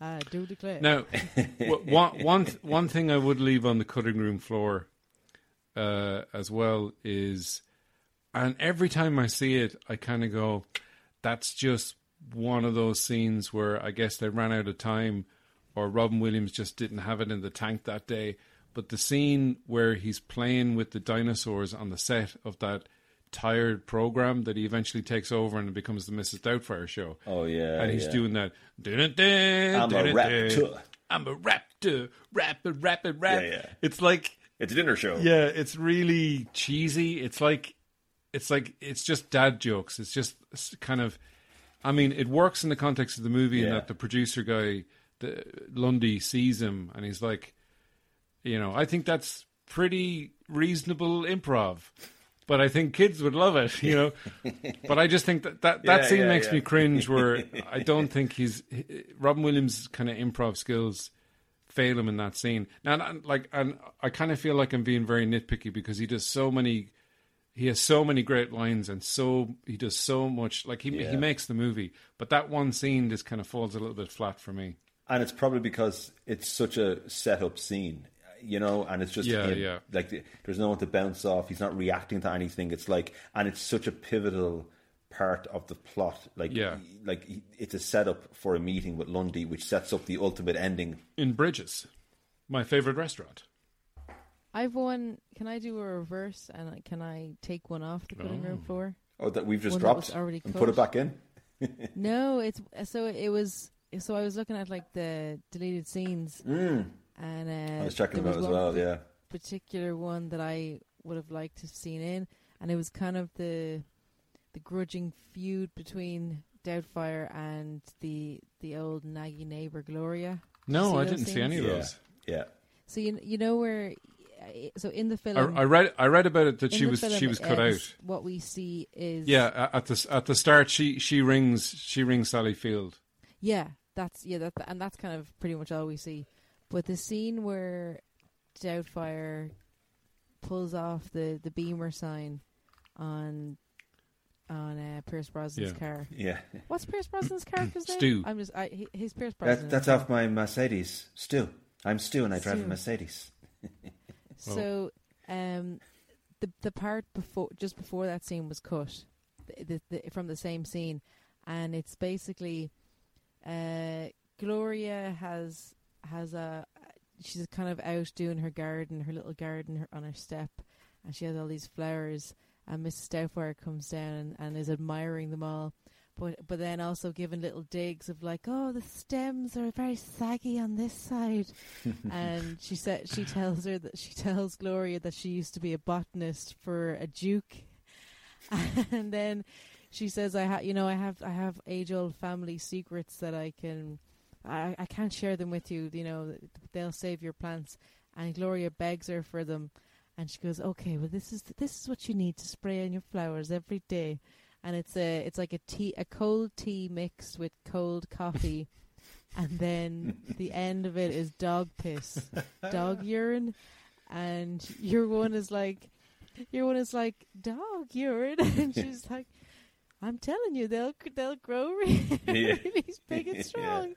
I do declare. Now, w- one one th- one thing I would leave on the cutting room floor, uh, as well is, and every time I see it, I kind of go, "That's just one of those scenes where I guess they ran out of time, or Robin Williams just didn't have it in the tank that day." But the scene where he's playing with the dinosaurs on the set of that tired program that he eventually takes over and it becomes the Mrs. Doubtfire show. Oh, yeah, and he's yeah. doing that. I'm a raptor. I'm a raptor, rapid, rapid, rap. Yeah, yeah. It's like, It's a dinner show. yeah, it's really cheesy. It's like, it's like, it's just dad jokes. It's just kind of, I mean, it works in the context of the movie in that the producer guy, the Lundy, sees him and he's like, you know, I think that's pretty reasonable improv. But I think kids would love it, you know. but I just think that that, that Yeah, scene yeah, makes yeah. me cringe. Where I don't think he's Robin Williams' kind of improv skills fail him in that scene. Now, and, like, and I kind of feel like I'm being very nitpicky because he does so many. He has so many great lines and so he does so much. Like he Yeah. he makes the movie, but that one scene just kind of falls a little bit flat for me. And it's probably because it's such a set up scene, you know, and it's just Yeah, him. yeah. Like there's no one to bounce off. He's not reacting to anything. It's like, and it's such a pivotal part of the plot. Like, Yeah. like it's a setup for a meeting with Lundy, which sets up the ultimate ending. In Bridges, my favorite restaurant. I've one. Can I do a reverse and I- can I take one off the cutting room floor? Oh, that we've just One dropped already and put it back in. No, it's so it was. So I was looking at like the deleted scenes, and uh, Mm. I was checking there them out as well. Yeah, particular one that I would have liked to have seen in, and it was kind of the the grudging feud between Doubtfire and the the old naggy neighbor Gloria. No, I didn't see any of those. yeah. So you you know where. So in the I, film, I read I read about it that she was film, she was uh, cut out. What we see is Yeah, at the at the start she she rings she rings Sally Field. Yeah, that's yeah, that and that's kind of pretty much all we see. But the scene where Doubtfire pulls off the the Beamer sign on on uh, Pierce Brosnan's Yeah. car. Yeah, What's Pierce Brosnan's character's name? Stu. I'm just I he- he's Pierce Brosnan. that, that's off my Mercedes. Stu, I'm Stu, and I drive a Stu. Mercedes. So, um, the the part before, just before that scene was cut, the, the, the, from the same scene, and it's basically, uh, Gloria has has a, she's kind of out doing her garden, her little garden her, on her step, and she has all these flowers, and Mrs. Doubtfire comes down and, and is admiring them all. But, but then also giving little digs of like, oh, the stems are very saggy on this side, and she said she tells her that she tells Gloria that she used to be a botanist for a duke, and then she says, "I ha- you know, I have I have age old family secrets that I can, I I can't share them with you. You know, they'll save your plants." And Gloria begs her for them, and she goes, "Okay, well this is this is what you need to spray on your flowers every day." And it's a it's like a tea a cold tea mixed with cold coffee and then the end of it is dog piss, dog urine, and your one is like, your one is like dog urine, and she's like, I'm telling you, they'll they'll grow really, Yeah. big and Yeah.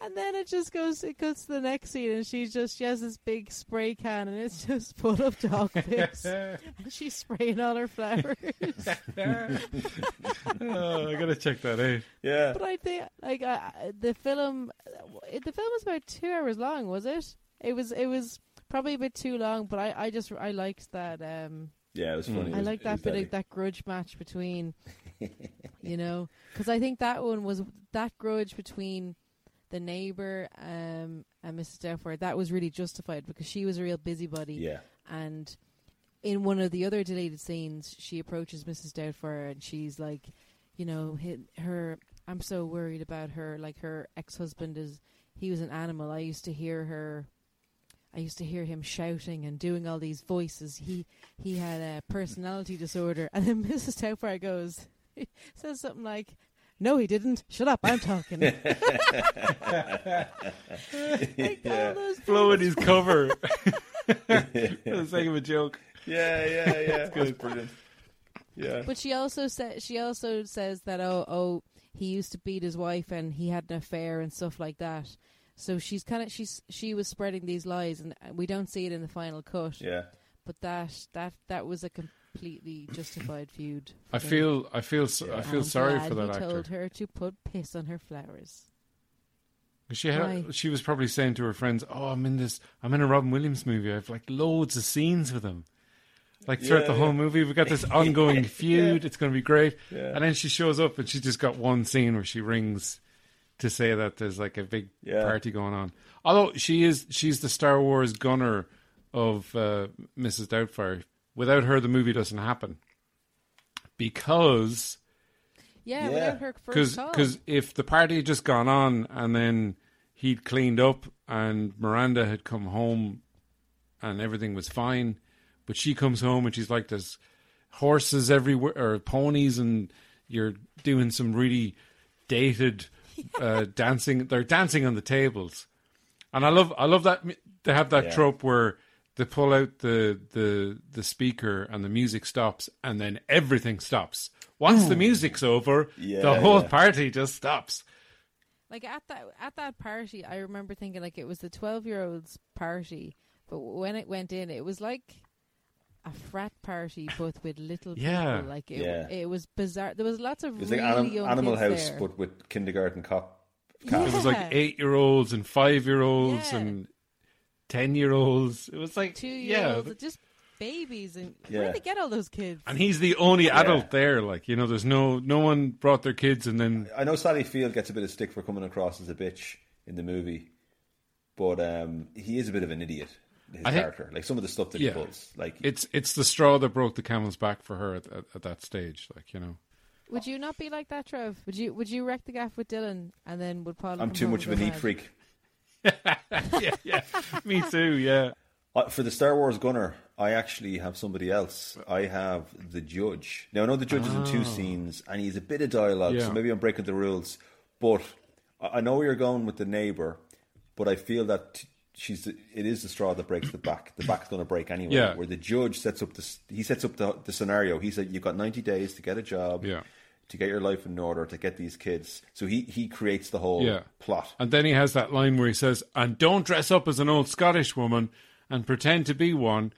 Strong. And then it just goes. It goes to the next scene, and she's just she has this big spray can, and it's just full of dog piss. and she's spraying all her flowers. oh, I gotta check that out. Yeah. but I think like uh, the film, the film was about two hours long, was it? It was. It was probably a bit too long, but I, I just I liked that. Um, Yeah, it was funny. I was- like that was bit deadly. of that grudge match between, you know, because I think that one was that grudge between the neighbor um, and Mrs. Doubtfire. That was really justified because she was a real busybody, Yeah. and in one of the other deleted scenes, she approaches Mrs. Doubtfire and she's like, you know, her. I'm so worried about her. Like her ex-husband is. He was an animal. I used to hear her. I used to hear him shouting and doing all these voices. He he had a personality disorder, and then Mrs. Doubtfire goes, says something like, "No, he didn't. Shut up, I'm talking." like all those Blowing his cover. For the sake of a joke. Yeah, yeah, yeah. That's good. brilliant. Yeah. But she also said she also says that oh oh he used to beat his wife and he had an affair and stuff like that. So she's kind of she's she was spreading these lies and uh, we don't see it in the final cut. Yeah. But that that that was a completely justified feud. I feel, I feel, s- I Yeah. feel I'm sorry glad for that he actor. told her to put piss on her flowers. She had, Why? she was probably saying to her friends, "Oh, I'm in this. I'm in a Robin Williams movie. I've like loads of scenes with him. Like throughout Yeah, the whole movie, we've got this ongoing feud. It's going to be great." Yeah. And then she shows up, and she's just got one scene where she rings to say that there's like a big Yeah. party going on. Although she is, she's the Star Wars gunner of uh, Mrs. Doubtfire. Without her, the movie doesn't happen because Yeah, Yeah. without her first because call. because if the party had just gone on and then he'd cleaned up and Miranda had come home and everything was fine, but she comes home and she's like, "There's horses everywhere or ponies, and you're doing some really dated uh, dancing. They're dancing on the tables." And I love, I love that they have that Yeah. trope where they pull out the the the speaker and the music stops, and then everything stops. Once the music's over, Yeah, the whole yeah. party just stops. like at that at that party, I remember thinking like it was the twelve year olds party, but when it went in, it was like a frat party, but with little Yeah. people. Like it, Yeah. it was bizarre. There was lots of It was really like anim- young Animal kids House, there. but with kindergarten cop. It was like eight year olds and five year olds Yeah. and ten year olds. It was like two year yeah, olds, just babies, and Yeah. where did they get all those kids? and he's the only adult there. Like you know, there's no no one brought their kids, and then I know Sally Field gets a bit of stick for coming across as a bitch in the movie, but um, he is a bit of an idiot. His I think- character, like some of the stuff that Yeah. he pulls, like it's it's the straw that broke the camel's back for her at, at, at that stage. Like you know, Would you not be like that, Trev? Would you Would you wreck the gaff with Dylan, and then would Paul? I'm too much of a and neat freak. yeah, yeah, me too. Yeah, Uh, for the Star Wars gunner, I actually have somebody else. I have the judge. Now I know the judge is in two scenes, and he's a bit of dialogue, Yeah. so maybe I'm breaking the rules. But I know where you're going with the neighbor, but I feel that she's it is the straw that breaks the back. The back's going to break anyway. Yeah. Where the judge sets up the he sets up the, the scenario. He said you've got 90 days to get a job. Yeah. To get your life in order, to get these kids. So he, he creates the whole yeah. plot. And then he has that line where he says, "And don't dress up as an old Scottish woman and pretend to be one."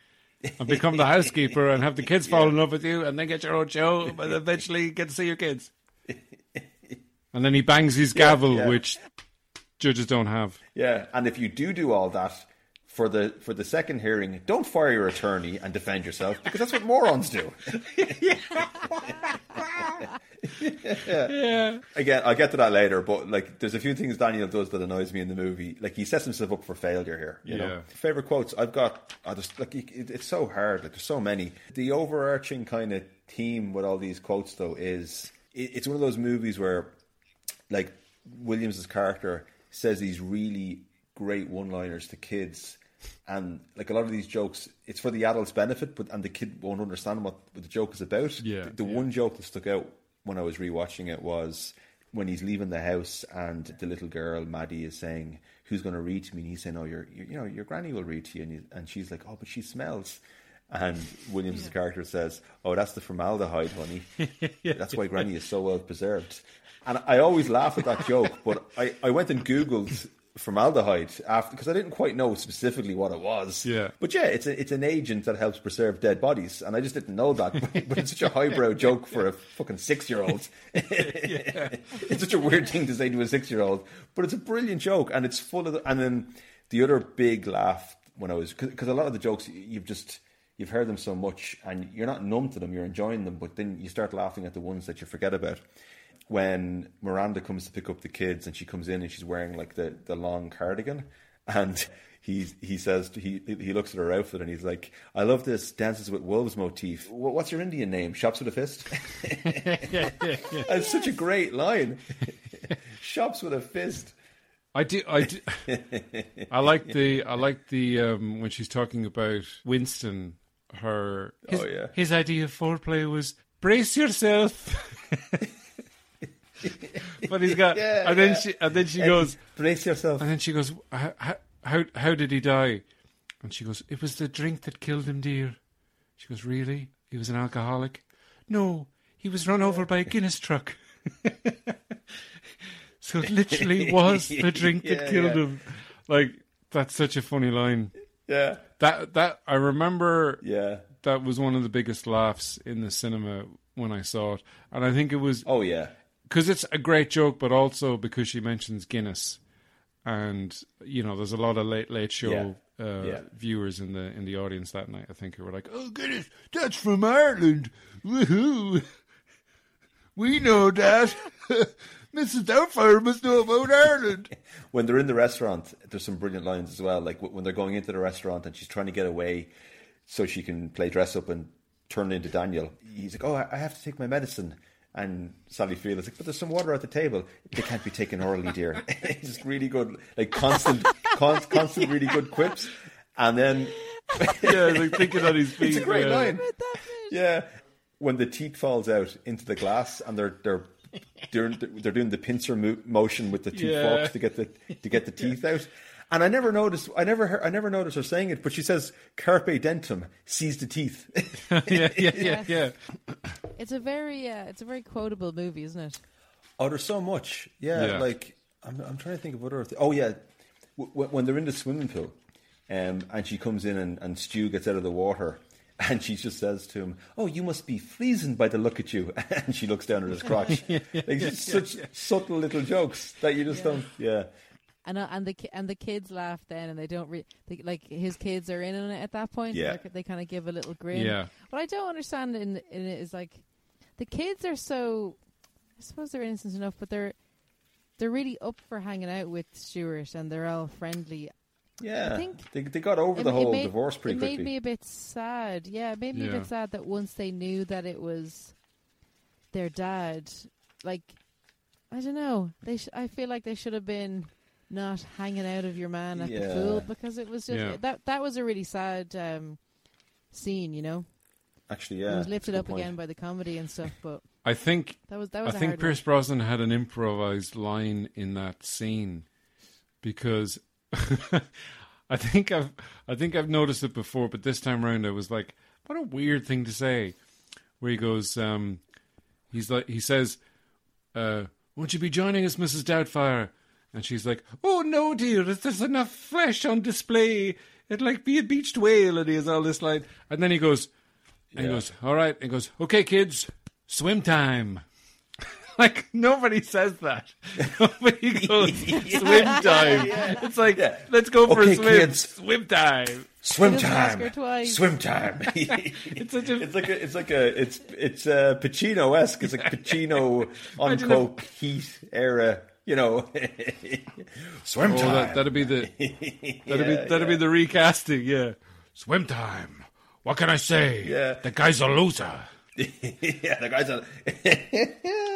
And become the housekeeper and have the kids fall in love with you, and then get your own show, and eventually get to see your kids. And then he bangs his gavel, yeah. which judges don't have. Yeah, and if you do do all that for the for the second hearing, don't fire your attorney and defend yourself because that's what morons do. Yeah, yeah. Again, I'll get to that later, but like, there's a few things Daniel does that annoys me in the movie. Like, he sets himself up for failure here. You Yeah. know, favorite quotes I've got. I just like it, it's so hard. Like, there's so many. The overarching kind of theme with all these quotes, though, is it, it's one of those movies where like Williams's character says these really great one-liners to kids, and like a lot of these jokes, it's for the adult's benefit, but and the kid won't understand what, what the joke is about. Yeah, the yeah. one joke that stuck out when I was rewatching it was when he's leaving the house and the little girl Maddie is saying, "Who's going to read to me?" And he's saying, "Oh, your, your you know your granny will read to you," and, he, and she's like, "Oh, but she smells." And Williams' character says, "Oh, that's the formaldehyde, honey. That's why Granny is so well preserved." And I always laugh at that joke, but I, I went and googled formaldehyde after because I didn't quite know specifically what it was. Yeah. But yeah, it's a, it's an agent that helps preserve dead bodies, and I just didn't know that. but it's such a highbrow joke for a fucking six year old. it's such a weird thing to say to a six year old, but it's a brilliant joke, and it's full of. The, and then the other big laugh when I was because a lot of the jokes you've just you've heard them so much and you're not numb to them, you're enjoying them, but then you start laughing at the ones that you forget about. When Miranda comes to pick up the kids and she comes in and she's wearing like the, the long cardigan and he he says he he looks at her outfit and he's like, "I love this dances with wolves motif. What's your Indian name? Shops with a fist." It's such a great line. Shops with a fist. I do. I do. I like the. I like the um, when she's talking about Winston. Her. His, Oh, yeah. His idea of foreplay was brace yourself. but he's got. Yeah, and then yeah. she. And then she goes. brace yourself. And then she goes. How, how how did he die? And she goes. It was the drink that killed him, dear. She goes. Really? He was an alcoholic? No, he was run over by a Guinness truck. so it literally was the drink that Yeah, killed him. Like that's such a funny line. Yeah, That that I remember. yeah. That was one of the biggest laughs in the cinema when I saw it, and I think it was Oh yeah. Because it's a great joke, but also because she mentions Guinness, and you know, there's a lot of late late show Yeah. Uh, Yeah. viewers in the in the audience that night. I think who were like, "Oh Guinness, that's from Ireland, woohoo! We know that." Mrs. Doubtfire must know about Ireland. when they're in the restaurant, there's some brilliant lines as well. Like when they're going into the restaurant and she's trying to get away so she can play dress up and turn into Daniel. He's like, "Oh, I have to take my medicine." And Sally Field is like, "But there's some water at the table. They can't be taken orally, dear." it's just really good, like constant, con- constant, really good quips. And then yeah, like thinking on his feet. it's a great yeah. line. Yeah, when the teeth falls out into the glass and they're they're doing they're doing the pincer mo- motion with the two Yeah. forks to get the to get the teeth out. And I never noticed. I never heard, I never noticed her saying it, but she says "carpe dentum," seize the teeth. yeah, yeah, yeah, yeah. It's a very, uh, it's a very quotable movie, isn't it? oh, there's so much. Yeah, Yeah. like I'm I'm trying to think of other. Th- oh yeah, w- w- when they're in the swimming pool, um, and she comes in and, and Stu gets out of the water. And she just says to him, "Oh, you must be freezing by the look at you." And she looks down at his crotch. like just such subtle little jokes that you just don't. Yeah, And uh, and the ki- and the kids laugh then, and they don't re- they, like his kids are in on it at that point. Yeah. They're- they kind of give a little grin. Yeah. What I don't understand in in it is like the kids are so. I suppose they're innocent enough, but they're they're really up for hanging out with Stuart, and they're all friendly. yeah. I think they they got over It- the whole made- divorce pretty it quickly. made me a bit sad. Yeah, it made me a bit sad that once they knew that it was their dad, like I don't know, they. Sh- I feel like they should have been not hanging out of your man at the pool because it was just Yeah. that that was a really sad um, scene. You know, Actually, yeah, it was lifted up point. again by the comedy and stuff, but I think that was that I was. a think Pierce one. Brosnan had an improvised line in that scene because I think I've I think I've noticed it before, but this time around I was like, what a weird thing to say. Where he goes, um, he's like he says, uh, "Won't you be joining us, Mrs. Doubtfire?" And she's like, "Oh no, dear, there's enough flesh on display. It'd like be a beached whale." And he has all this line, and then he goes, and he goes, "All right," and he goes, "Okay, kids, swim time." Like nobody says that. Nobody goes swim time. It's like Yeah. let's go for Okay, a swim. kids. Swim time. Swim He doesn't time. Swim time. It's such a It's like a, it's like a, it's it's uh, Pacino esque. It's like Pacino on Imagine coke heat era. You know, swim oh, time. that, that'd be the that'd be Yeah, that'd be the recasting. Yeah, swim time. What can I say? Yeah. the guy's a loser. yeah, the guy's a.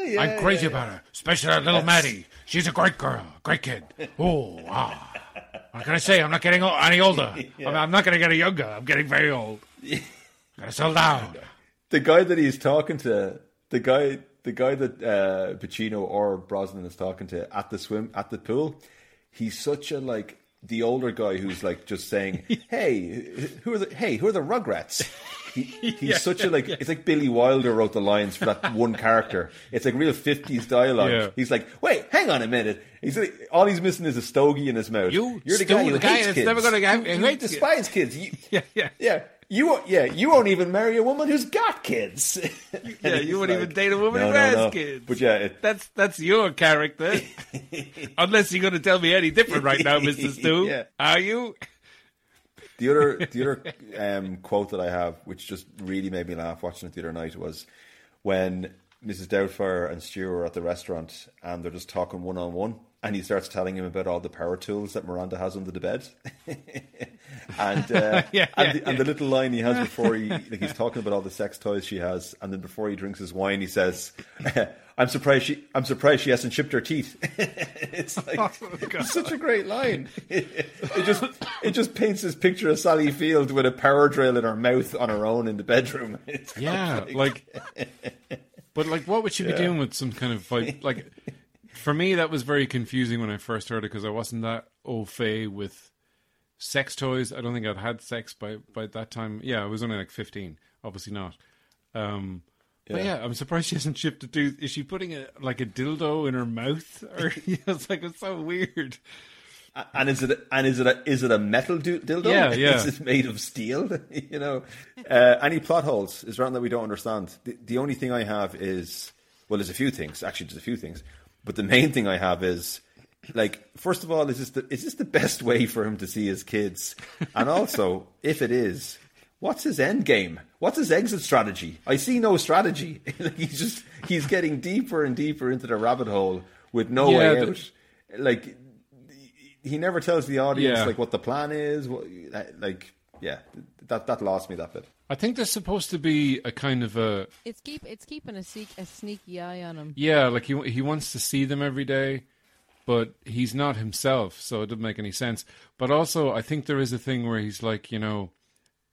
yeah, I'm crazy yeah. about her, especially that little Maddie. She's a great girl, great kid. Oh, ah. What can I say? I'm not getting any older. I'm, I'm not going to get any younger. I'm getting very old. Gotta settle down. The guy that he's talking to, the guy, the guy that uh, Pacino or Brosnan is talking to at the swim at the pool, he's such a like the older guy who's like just saying, "Hey, who are the hey who are the Rugrats?" He, he's such a like it's like Billy Wilder wrote the lines for that one character. It's like real fifties dialogue. Yeah. He's like, "Wait, hang on a minute." He's like, all he's missing is a stogie in his mouth. You you're the guy who the guy hates that's kids. never gonna get- who you hates despise kids. You, Yeah, yeah. yeah. You won't- yeah you won't even marry a woman who's got kids. Yeah, you wouldn't like, even date a woman "No, who no, has no." kids. But yeah, it, That's that's your character. Unless you're going to tell me any different right now, Mister Stu. Yeah. Are you? The other, the other um, quote that I have, which just really made me laugh watching it the other night, was when Mrs. Doubtfire and Stu are at the restaurant and they're just talking one on one, and he starts telling him about all the power tools that Miranda has under the bed, and uh, Yeah, and, yeah, the, and the little line he has before he, like he's talking about all the sex toys she has, and then before he drinks his wine, he says. I'm surprised she. I'm surprised she hasn't chipped her teeth. it's like Oh, it's such a great line. It, just it just paints this picture of Sally Field with a power drill in her mouth on her own in the bedroom. It's Yeah, like, but like, what would she be doing with some kind of vibe? Like, for me, that was very confusing when I first heard it because I wasn't that au fait with sex toys. I don't think I'd had sex by by that time. Yeah, I was only like fifteen. Obviously not. Um, But Yeah. yeah, I'm surprised she hasn't chipped a tooth. Is she putting a like a dildo in her mouth? Or it's like it's so weird. and is it and is it a is it a metal dildo? Yeah, yeah. Is it made of steel? you know, uh, any plot holes? Is there anything that we don't understand? The, the only thing I have is well, there's a few things. Actually, there's a few things, but the main thing I have is like first of all, is this the is this the best way for him to see his kids? And also, if it is. What's his end game? What's his exit strategy? I see no strategy. he's just he's getting deeper and deeper into the rabbit hole with no Yeah, way the- out. Like he never tells the audience Yeah. like what the plan is. What, like, yeah, that that lost me that bit. I think there's supposed to be a kind of a It's keep it's keeping a, seek, a sneaky eye on him. Yeah, like he he wants to see them every day, but he's not himself, so it doesn't make any sense. But also, I think there is a thing where he's like, you know,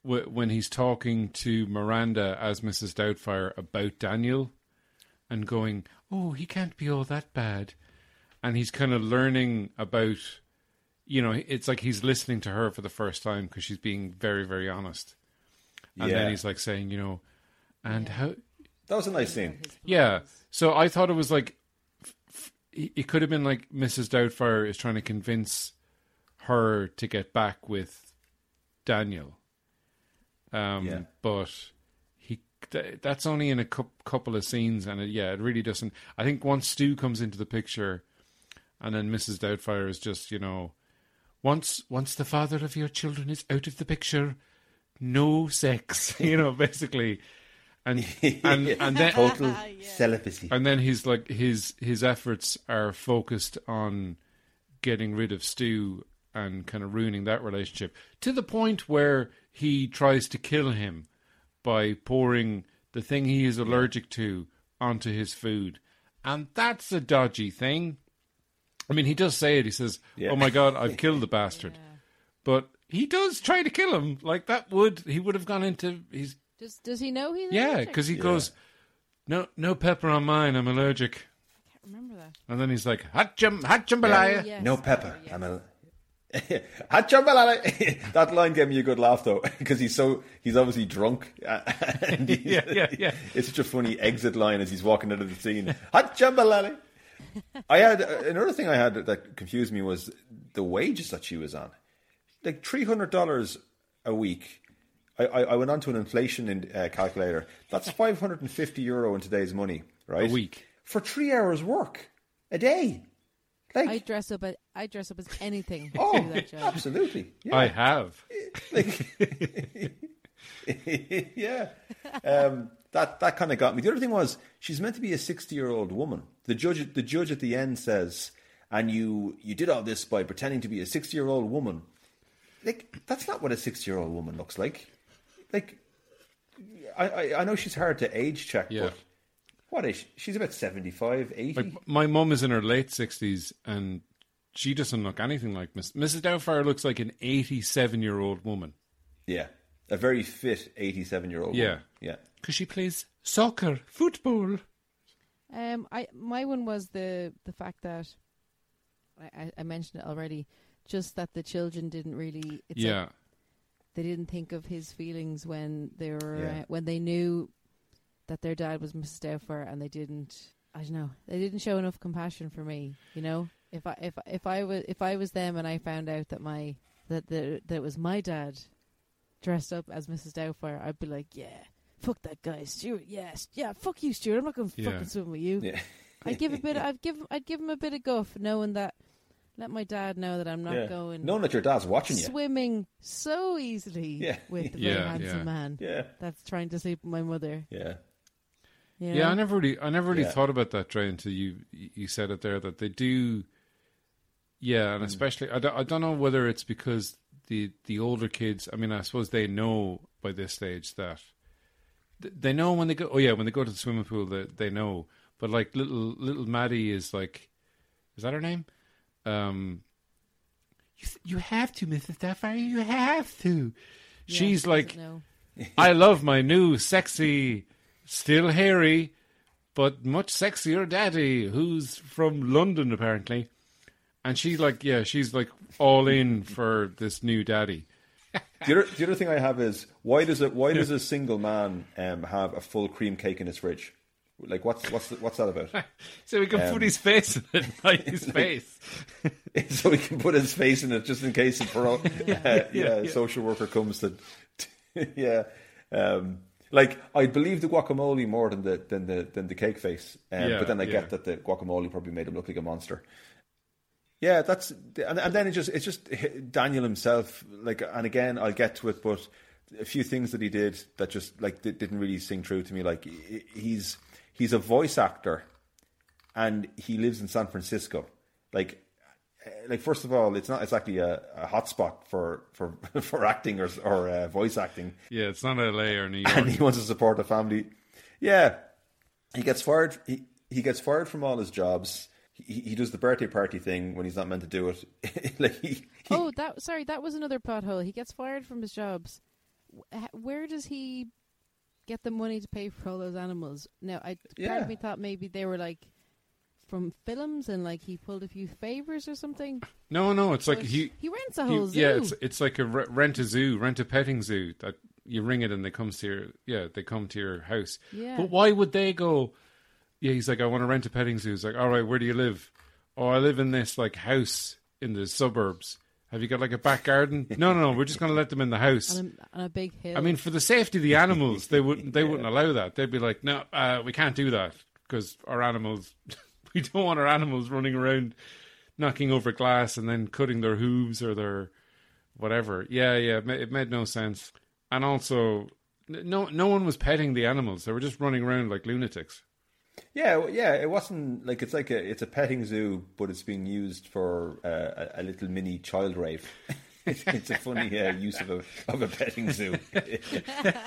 w- when he's talking to Miranda as Mrs. Doubtfire about Daniel, and going, "Oh, he can't be all that bad," and he's kind of learning about, you know, it's like he's listening to her for the first time because she's being very, very honest, and Yeah. then he's like saying, you know, and how That was a nice scene. yeah. So I thought it was like f- f- it could have been like Mrs. Doubtfire is trying to convince her to get back with Daniel. Um, Yeah. but he th- that's only in a cou- couple of scenes, and it, yeah, it really doesn't. I think once Stu comes into the picture, and then Mrs. Doubtfire is just you know, once once the father of your children is out of the picture, no sex, you know, basically. And and and then Total ah, celibacy. and then he's like his his efforts are focused on getting rid of Stu and kind of ruining that relationship to the point where he tries to kill him by pouring the thing he is allergic to onto his food. And that's a dodgy thing. I mean, he does say it. He says, Yeah. "Oh my god, I've killed the bastard." But he does try to kill him. Like that would he would have gone into his Does does he know he's yeah, because he goes, "No, no pepper on mine. I'm allergic." I can't remember that. And then he's like, "Hot jum, hot jambalaya." Oh, yes. no pepper. Oh, yes. I'm a. Hot jambalaya. that line gave me a good laugh though, because he's so he's obviously drunk. and he's- Yeah, yeah, yeah. It's such a funny exit line as he's walking out of the scene. Hot jambalaya. I had uh, another thing I had that confused me was the wages that she was on, like three hundred dollars a week. I, I, I went on to an inflation in, uh, calculator. That's five hundred and fifty euro in today's money, right? A week. for three hours work a day. Like, I dress up. As, I dress up as anything oh, that job. absolutely. Yeah. I have. yeah. Um, that that kind of got me. The other thing was she's meant to be a sixty-year-old woman. The judge, the judge at the end says, "And you you did all this by pretending to be a sixty-year-old woman." Like that's not what a sixty-year-old woman looks like. Like, I I, I know she's hard to age check, Yeah. but what is she? She's about 75, 80. Like my mum is in her late sixties, and she doesn't look anything like Miss Mrs. Doubtfire. Looks like an eighty-seven-year-old woman yeah, a very fit eighty-seven-year-old. Yeah. woman. yeah. because she plays soccer, football. Um, I my one was the the fact that I, I- I mentioned it already just that the children didn't really. It's yeah, like they didn't think of his feelings when they were Yeah. uh, when they knew that their dad was Mrs. Doubtfire, and they didn't. I don't know. They didn't show enough compassion for me. You know, if I if if I was if I was them and I found out that my that the, that it was my dad dressed up as Mrs. Doubtfire, I'd be like, yeah, fuck that guy, Stuart. Yes, yeah, fuck you, Stuart. I'm not going to Yeah. fucking swim with you. Yeah. I'd give a bit. I'd give. I'd give him a bit of guff, knowing that. Let my dad know that I'm not yeah. going Knowing that your dad's watching you. swimming so easily Yeah. with the Yeah, very handsome yeah. man Yeah. that's trying to sleep with my mother. Yeah. You know? yeah. I never really, I never really Yeah. thought about that, Trey, until you you said it there that they do. Yeah, Mm. and especially I don't, I don't know whether it's because the the older kids. I mean, I suppose they know by this stage that they know when they go. Oh yeah, when they go to the swimming pool, they they know. But like little little Maddie is like, is that her name? Um, you you have to, Mrs. Doubtfire. You have to. Yeah, She's she like. I love my new sexy, still hairy, but much sexier daddy, who's from London apparently. And she's like, yeah, she's like all in for this new daddy. The other, the other thing I have is why does it why does a single man um, have a full cream cake in his fridge? Like what's what's what's that about? So we can Um, put his face in it, like his face. so we can put his face in it just in case for all, uh, yeah, a social worker comes to, yeah. Um, like I believe the guacamole more than the than the than the cake face, um, Yeah, but then I yeah. get that the guacamole probably made him look like a monster. Yeah, that's and, and then it just it's just Daniel himself. Like, and again, I'll get to it, but a few things that he did that just like didn't really sing true to me. Like, he's he's a voice actor, and he lives in San Francisco. Like, eh, like first of all, it's not exactly a, a hotspot for for for acting or or uh, voice acting Yeah, it's not L.A. or New York. and he wants to support the family. Yeah, he gets fired. He he gets fired from all his jobs. He, he does the birthday party thing when he's not meant to do it. like he, he- Oh, that sorry, that was another plot hole. He gets fired from his jobs. Where does he get the money to pay for all those animals? Now, I part Yeah. of me thought maybe they were like from films and like he pulled a few favors or something. No, no, it's like he. he rents a he- whole zoo. yeah, it's it's like a re- rent a zoo, rent a petting zoo that you ring it and they come to your yeah they come to your house. Yeah. But why would they go? Yeah, he's like, I want to rent a petting zoo. He's like, all right, where do you live? Oh, I live in this like house in the suburbs. Have you got like a back garden? no, no, no. We're just going to let them in the house. on a, on a big hill. I mean, for the safety of the animals, they wouldn't they wouldn't allow that. They'd be like, no, uh, we can't do that because our animals, we don't want our animals running around knocking over glass and then cutting their hooves or their whatever. Yeah, yeah, it ma- it made no sense. And also, no no one was petting the animals. They were just running around like lunatics. Yeah, yeah. It wasn't like it's like a it's a petting zoo, but it's being used for uh, a, a little mini child rave. it's, it's a funny uh, use of a of a petting zoo. yeah,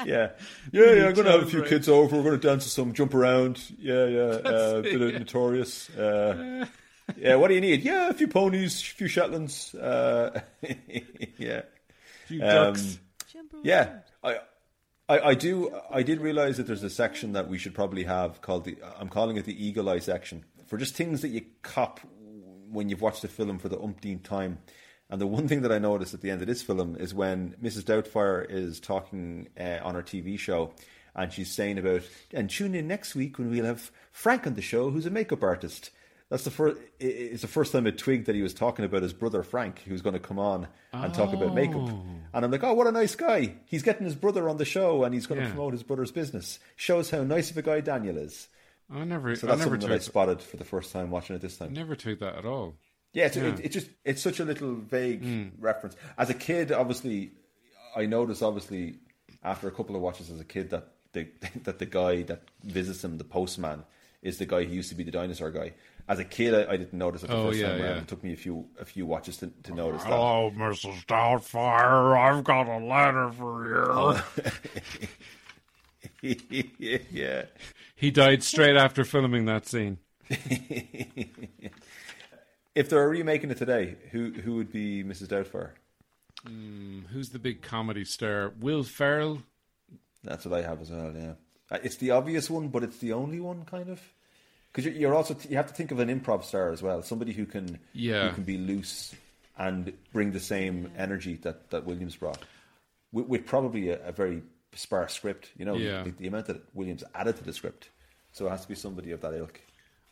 yeah, yeah. I'm gonna have a few kids over. We're gonna dance to some, jump around. Yeah, yeah. Uh, bit of notorious. Uh, yeah. What do you need? Yeah, a few ponies, a few Shetlands. Uh, yeah. Few Um, ducks. Jump Yeah. I, I, do. I did realize that there's a section that we should probably have called the. I'm calling it the eagle eye section for just things that you cop when you've watched the film for the umpteenth time. And the one thing that I noticed at the end of this film is when Mrs. Doubtfire is talking uh, on her TV show, and she's saying about and tune in next week when we'll have Frank on the show, who's a makeup artist. That's the first. It's the first time I twigged that he was talking about his brother Frank, who's going to come on and talk about makeup. And I'm like, oh, what a nice guy! He's getting his brother on the show, and he's going to promote his brother's business. Shows how nice of a guy Daniel is. I never, So I that's never something that I spotted for the first time watching it this time. never took that at all. Yeah, it's, Yeah. It, it just it's such a little vague Hmm. reference. As a kid, obviously, I noticed obviously after a couple of watches as a kid that the that the guy that visits him, the postman, is the guy who used to be the dinosaur guy. As a kid, I, I didn't notice it the Oh, first yeah, time yeah. It took me a few a few watches to, to notice that. Hello, Mrs. Doubtfire. I've got a letter for you. yeah. He died straight after filming that scene. If they're remaking it today, who who would be Mrs. Doubtfire? Who's the big comedy star? Will Ferrell? That's what I have as well. Yeah, Uh, it's the obvious one, but it's the only one, kind of. Because you're, you're also you have to think of an improv star as well, somebody who can Yeah. who can be loose and bring the same energy that, that Williams brought, with, with probably a, a very sparse script. You know, Yeah. the, the amount that Williams added to the script. So it has to be somebody of that ilk.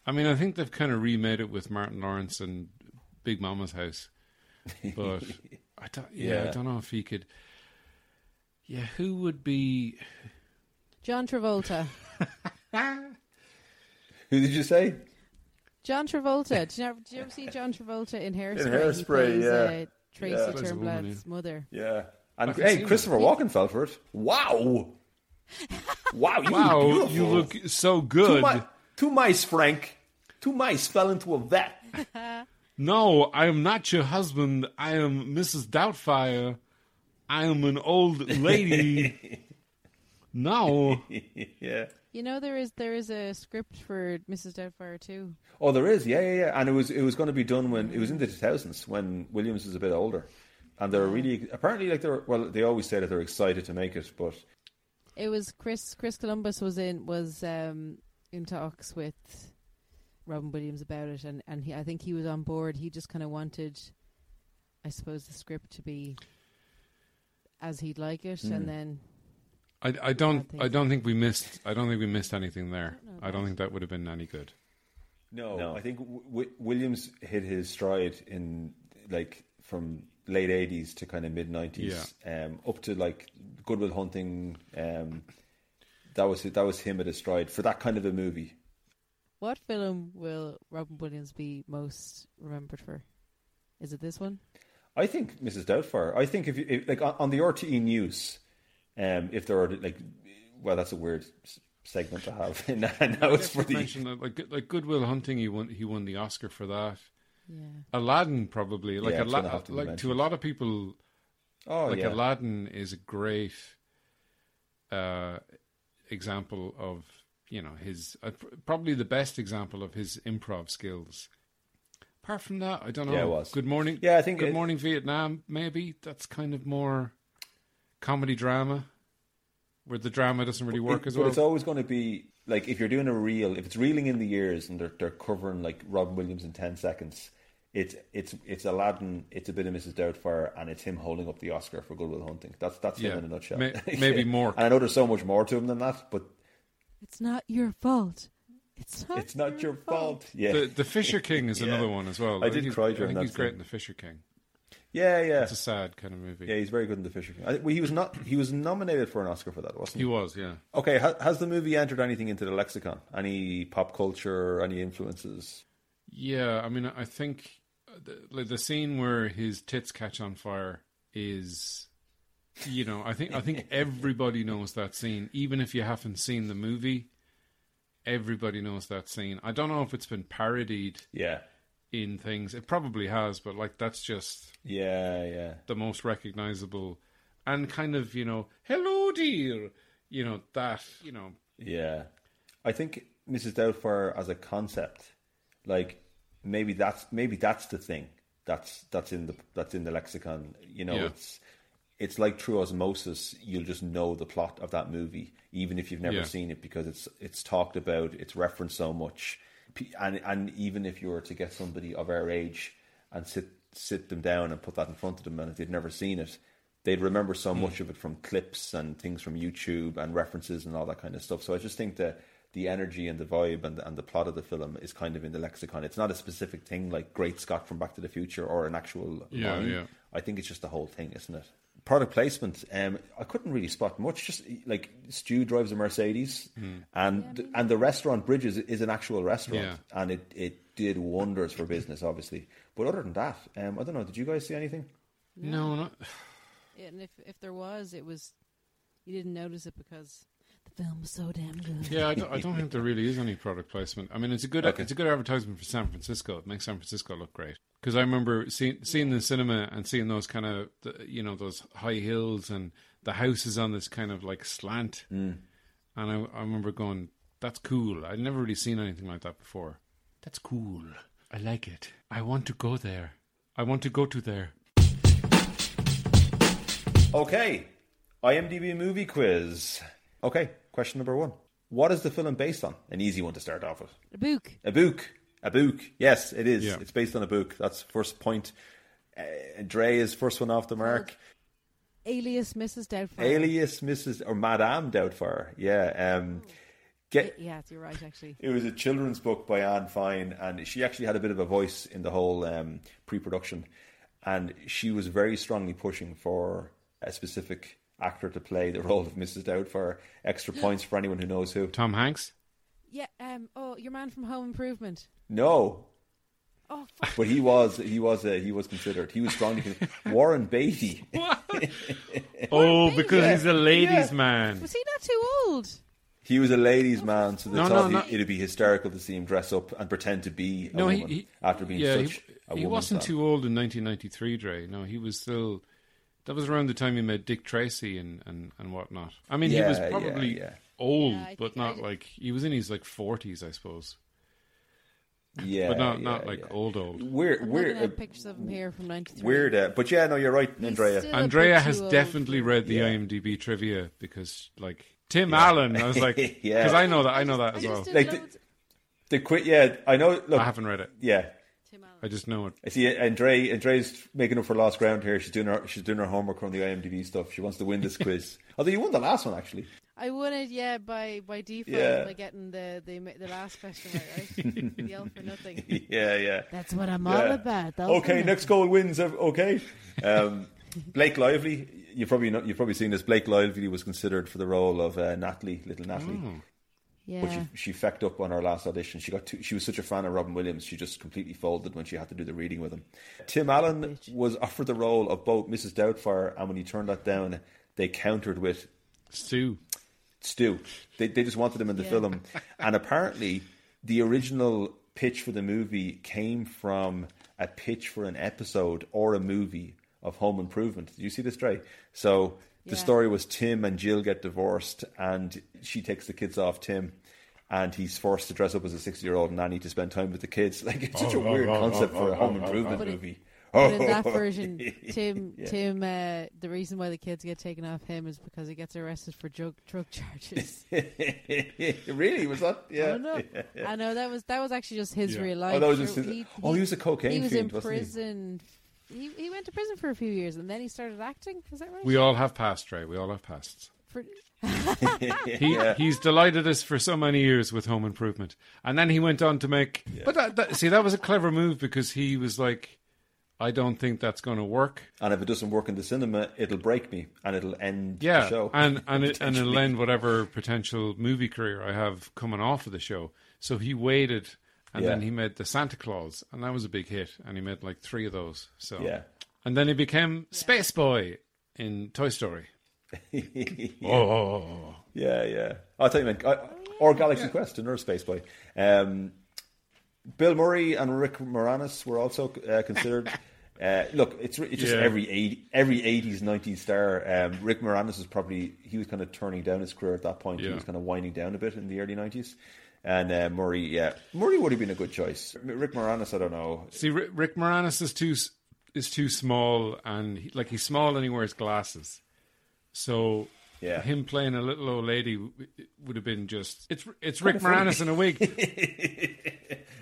I mean, I think they've kind of remade it with Martin Lawrence and Big Momma's House, but I don't. Yeah, I don't know if he could. Yeah, who would be? John Travolta. Who did you say? John Travolta. Did you, ever, did you ever see John Travolta in Hairspray? Hairspray, he plays, yeah. Uh, Tracy Yeah. Plays a woman, Turnblad's mother. Yeah. And hey, Christopher Walken fell for it. Wow. Wow, you Wow, look beautiful. you look so Two, good. mi- two mice, Frank. Two mice fell into a vat. No, I am not your husband. I am Mrs. Doubtfire. I am an old lady. no. yeah. You know there is there is a script for Mrs. Doubtfire too. Oh, there is. Yeah, yeah, yeah. And it was it was going to be done when it was in the 2000s when Williams was a bit older. And they're really apparently like they're well. They always say that they're excited to make it, but It was Chris Chris Columbus was in was um, in talks with Robin Williams about it, and and he, I think he was on board. He just kind of wanted, I suppose, the script to be as he'd like it, Hmm. and then I, I don't. I don't think we missed. I don't think we missed anything there. know I don't think that would have been any good. no, I think w- w- Williams hit his stride in like from late 80s to kind of mid 90s, um, up to like Good Will Hunting. Um, that was that was him at his stride for that kind of a movie. what film will Robin Williams be most remembered for? Is it this one? I think Mrs. Doubtfire. I think if you if, like on, on the RTE news, um, if there are like, well, that's a weird segment to have. now now it's for Just the that, like like Good Will Hunting, he won. He won the Oscar for that. Yeah. Aladdin probably like Yeah, it's gonna Ala- to like to a lot of people oh like yeah, Aladdin is a great uh, example of you know his uh, probably the best example of his improv skills. Apart from that, I don't know. Yeah, it was. Good morning. Yeah, I think Good it- morning Vietnam. Maybe that's kind of more comedy drama, where the drama doesn't really work It- as but well. it's always going to be like if you're doing a reel, if it's reeling in the years and they're they're covering like Robin Williams in ten seconds. It's it's it's Aladdin. It's a bit of Mrs. Doubtfire, and it's him holding up the Oscar for Good Will Hunting. That's that's Yeah. him in a nutshell. May- maybe more. And I know there's so much more to him than that, but It's not your fault. It's not. it's not your fault. Yeah, the the Fisher King is Yeah. another one as well. I think did he's- cry I think that he's great in the Fisher King. Yeah, yeah. It's a sad kind of movie. Yeah, he's very good in the Fisher King. I well, he was not. He was nominated for an Oscar for that, wasn't He he? was, yeah. Okay, ha, has the movie entered anything into the lexicon? Any pop culture? Any influences? Yeah, I mean, I think the, like the scene where his tits catch on fire is, you know, I think I think everybody knows that scene, even if you haven't seen the movie. Everybody knows that scene. I don't know if it's been parodied Yeah, in things. It probably has, but like that's just yeah, yeah. the most recognizable, and kind of you know, hello dear, you know that you know Yeah, I think Mrs. Doubtfire as a concept, like maybe that's maybe that's the thing that's that's in the that's in the lexicon. You know, Yeah. it's it's like through osmosis. You'll just know the plot of that movie, even if you've never Yeah. seen it, because it's it's talked about, it's referenced so much, and and even if you were to get somebody of our age and sit sit them down and put that in front of them, and if they'd never seen it. They'd remember so hmm. much of it from clips and things from YouTube and references and all that kind of stuff. So I just think that the energy and the vibe and the, and the plot of the film is kind of in the lexicon. It's not a specific thing like Great Scott from Back to the Future or an actual Yeah, line. yeah. I think it's just the whole thing, isn't it? Product placement. Um, I couldn't really spot much. Just like Stu drives a Mercedes, Hmm. and and the restaurant Bridges is an actual restaurant, Yeah. and it, it did wonders for business, obviously. But other than that, um, I don't know. Did you guys see anything? no, not Yeah, and if if there was, it was you didn't notice it because the film was so damn good. Yeah, I don't, I don't think there really is any product placement. I mean, it's a good Okay. it's a good advertisement for San Francisco. It makes San Francisco look great. Because I remember seeing seeing the cinema and seeing those kind of the- you know those high hills and the houses on this kind of like slant, Mm. and I, I remember going, "That's cool." I'd never really seen anything like that before. That's cool. I like it. I want to go there. I want to go to there. Okay, IMDb movie quiz. Okay, question number one. What is the film based on? An easy one to start off with. A book. A book. A book. Yes, it is. Yeah. It's based on a book. That's first point. Uh, Dre is first one off the mark. Alias Mrs. Doubtfire. Alias Mrs. or Madame Doubtfire. Yeah. Um, get Yeah, you're right, actually. It was a children's book by Anne Fine, and she actually had a bit of a voice in the whole um, pre-production, and she was very strongly pushing for a specific actor to play the role of Mrs. Doubtfire. Extra points for anyone who knows who. Tom Hanks. Yeah, um, oh, your man from Home Improvement. No, Oh, fuck. but he was he was uh, he was considered. He was strongly considered. Warren Beatty. Oh, because Yeah. he's a ladies' Yeah. man. Was he not too old? He was a ladies' man, so they No, thought no, he- no. it'd be hysterical to see him dress up and pretend to be a No, he, woman he after being yeah, such he, a he woman. wasn't star. too old in 1993, Dre. No, he was still. That was around the time he met Dick Tracy and, and, and whatnot. I mean, he was Yeah, yeah, probably yeah. Old, Yeah, but not I- like he was in his like 40s, I suppose. Yeah, but not yeah, not like yeah. old old. Weird, I'm weird, at uh, pictures of him here from 93. weird. Uh, but yeah, no, you're right, He's Andrea. Andrea has too old definitely read the Yeah. IMDb trivia because like Tim Allen, I was like, yeah, because I know that I know that I as just well. did Like the- The quit, yeah, I know. Look, I haven't read it. yeah, Tim Allen. I just know it. I see. Andre, Andrea's making up for lost ground here. She's doing her, she's doing her homework on the IMDb stuff. She wants to win this quiz. Although you won the last one, actually. I won it, yeah, by by default Yeah. by getting the, the the last question right, right? the all for nothing. yeah, yeah. That's what I'm all about. the all Okay, next goal wins. Okay, um, Blake Lively. You probably know, you've probably seen this. Blake Lively was considered for the role of uh, Natalie, little Natalie. Oh. Yeah. But she, she fecked up on her last audition. She got too, she was such a fan of Robin Williams, she just completely folded when she had to do the reading with him. Tim Allen was offered the role of both Mrs. Doubtfire, and when he turned that down, they countered with Stu. Stu. They they just wanted him in the Yeah. film, and apparently the original pitch for the movie came from a pitch for an episode or a movie of Home Improvement. Did you see this, Trey? So the Yeah. story was Tim and Jill get divorced, and she takes the kids off Tim. And he's forced to dress up as a sixty-year-old nanny to spend time with the kids. Like it's such a oh, oh, weird oh, concept for a home improvement But it- movie. But in that version, Tim, Yeah. Tim, uh, the reason why the kids get taken off him is because he gets arrested for drug drug charges. really was that? Yeah. I know. I know that was that was actually just his Yeah. real life. Oh, that was just Sure, his- oh, he was a cocaine He was fiend, in wasn't he? prison. He? he went to prison for a few years and then he started acting. Is that right? We all have past, Trey. We all have pasts. For, He he's delighted us for so many years with Home Improvement, and then he went on to make. But that, that, see, that was a clever move because he was like, I don't think that's going to work. And if it doesn't work in the cinema, it'll break me and it'll end the Yeah, show. and and it, and it'll end whatever potential movie career I have coming off of the show. So he waited, and Yeah. then he made the Santa Claus, and that was a big hit, and he made like three of those. So Yeah. and then he became Space Boy in Toy Story. yeah. Oh, oh, oh, oh. yeah, yeah. I'll tell you, man. I, or Galaxy Quest, another space boy. Um, Bill Murray and Rick Moranis were also uh, considered. Uh, look, it's it's just Yeah. every 80, every eighties, nineties star. Um, Rick Moranis was probably he was kind of turning down his career at that point. He was kind of winding down a bit in the early nineties. And uh, Murray, yeah, Murray would have been a good choice. Rick Moranis, I don't know. See, Rick, Rick Moranis is too is too small, and he, like he's small and he wears glasses. So Yeah. him playing a little old lady would have been just it's it's Rick. Moranis in a wig.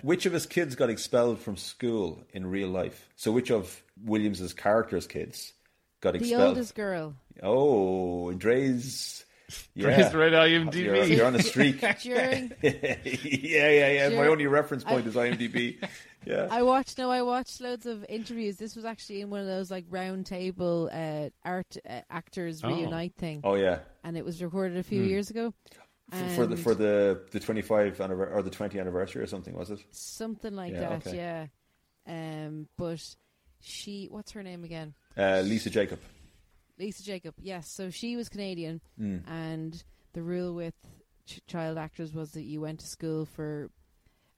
Which of his kids got expelled from school in real life? So which of Williams's characters' kids got expelled? the oldest girl Oh, Dre's. Yeah. Dre's read IMDb. You're, you're on a streak. yeah, during. yeah, yeah. My only reference point I- is IMDb. Yeah. I watched no, I watched loads of interviews. This was actually in one of those like round table uh, art uh, actors Oh. reunite thing, Oh yeah. and it was recorded a few years ago. For the for the the 25 anniversary or the 20 anniversary or something was it? something like Yeah, that, okay. yeah. Um, but she, what's her name again? Uh, Lisa Jakub. Lisa Jakub. Yes, so she was Canadian, Mm. and the rule with ch- child actors was that you went to school for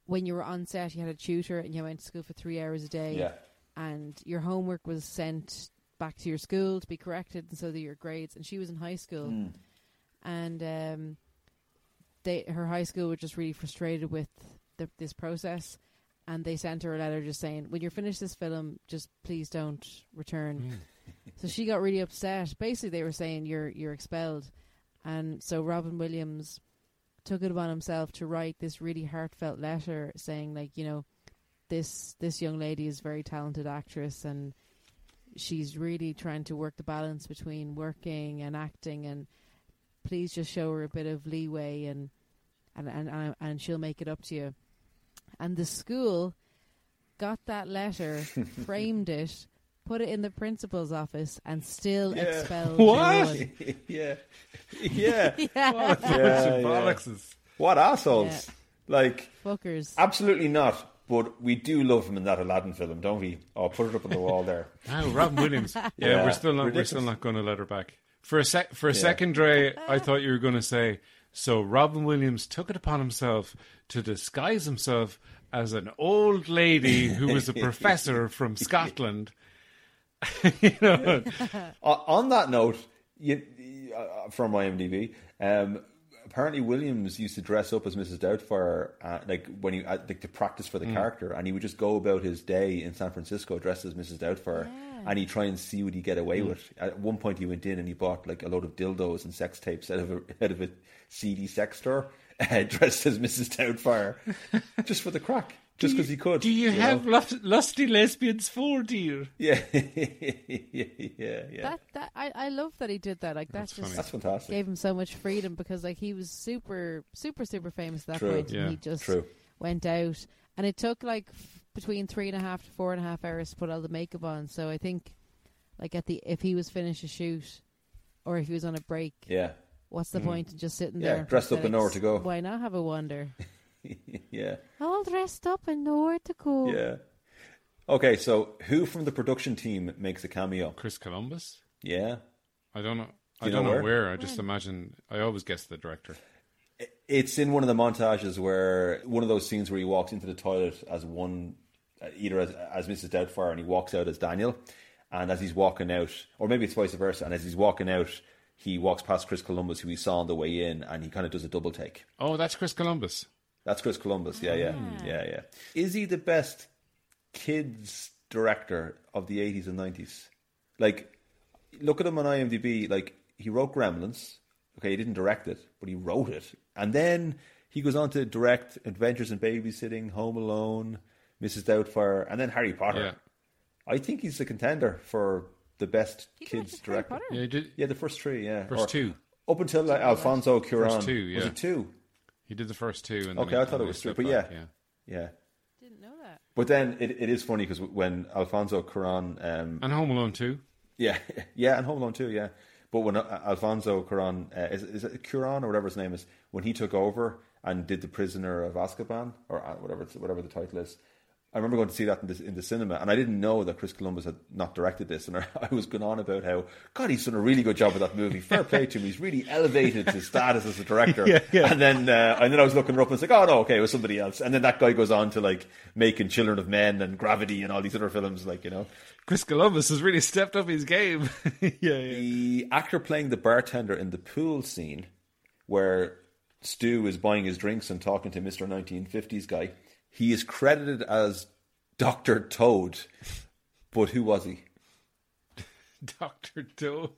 when you were on set, you had a tutor, and you went to school for three hours a day. Yeah. and your homework was sent back to your school to be corrected, and so that your grades. And she was in high school, Mm. and um, they her high school were just really frustrated with the, this process, and they sent her a letter just saying, "When you're finished this film, just please don't return." Hmm. so she got really upset. Basically, they were saying you're you're expelled, and so Robin Williams took it upon himself to write this really heartfelt letter saying, like, you know, this this young lady is a very talented actress and she's really trying to work the balance between working and acting, and please just show her a bit of leeway, and and and and, and she'll make it up to you. And the school got that letter, framed it, put it in the principal's office, and still Yeah. expelled What? Joan. yeah, yeah. yeah, Yeah, Bunch of yeah. What assholes! Like, fuckers. absolutely not. But we do love him in that Aladdin film, don't we? Oh, put it up on the wall there. Oh, Robin Williams. Yeah, Yeah, we're still not. We're still not going to let her back. For a sec, for a second, Dre, I thought you were going to say. So Robin Williams took it upon himself to disguise himself as an old lady who was a professor from Scotland. you know, Uh, on that note, you, uh, from IMDb, um, apparently Williams used to dress up as Mrs. Doubtfire, uh, like when he uh, like to practice for the character, and he would just go about his day in San Francisco dressed as Mrs. Doubtfire, and he'd try and see what he get away with. At one point, he went in and he bought like a load of dildos and sex tapes out of a out of a seedy sex store, uh, dressed as Mrs. Doubtfire, just for the crack, just because he could. do you, know? have lust, lusty lesbians for dear? Yeah, yeah, yeah, yeah. That that I, I love that he did that. Like that's, That's just That's fantastic. gave him so much freedom because like he was super super super famous at that True. point, Yeah. and he just True. went out, and it took like f- between three and a half to four and a half hours to put all the makeup on. So I think like at the if he was finished a shoot, or if he was on a break, Yeah, what's the point in just sitting Mm. Yeah, there? dressed up and nowhere to go. Why not have a wander? yeah. All dressed up and nowhere to go. Yeah. Okay, so who from the production team makes a cameo? Chris Columbus? Yeah. I don't know. I you don't know know where? where. I just imagine. I always guess the director. It's in one of the montages where one of those scenes where he walks into the toilet as one, uh, either as, as Mrs. Doubtfire and he walks out as Daniel. And as he's walking out, or maybe it's vice versa, and as he's walking out, he walks past Chris Columbus, who he saw on the way in, and he kind of does a double take. Oh, that's Chris Columbus. That's Chris Columbus. Yeah, yeah, ah. yeah, yeah. Is he the best kids director of the 80s and 90s? Like, look at him on IMDb. Like, he wrote Gremlins. Okay, he didn't direct it, but he wrote it. And then he goes on to direct Adventures in Babysitting, Home Alone, Mrs. Doubtfire, and then Harry Potter. Yeah. I think he's a contender for the best He kids directed Harry director. Potter? Yeah, he did. Yeah, the first three, yeah. First Or- two. Up until like, Alfonso Cuarón. two, yeah. Was it two? He did the first two. And Okay, then I thought it was three, but back, yeah. yeah. Yeah. Didn't know that. But then it, it is funny because when Alfonso Cuarón, um, And Home Alone too. yeah, yeah, and Home Alone too, yeah. But when uh, Alfonso Cuarón, uh, is, is it Cuarón or whatever his name is, when he took over and did the Prisoner of Azkaban or uh, whatever it's, whatever the title is, I remember going to see that in the, in the cinema, and I didn't know that Chris Columbus had not directed this, and I, I was going on about how God, he's done a really good job with that movie. Fair play to him; he's really elevated his status as a director. And then, uh, and then I was looking her up and it's like, oh no, okay, it was somebody else. And then that guy goes on to like making Children of Men and Gravity and all these other films, like you know. Chris Columbus has really stepped up his game. yeah, yeah. The actor playing the bartender in the pool scene, where Stu is buying his drinks and talking to Mister 1950s guy, he is credited as Doctor Toad, but who was he? Doctor Toad.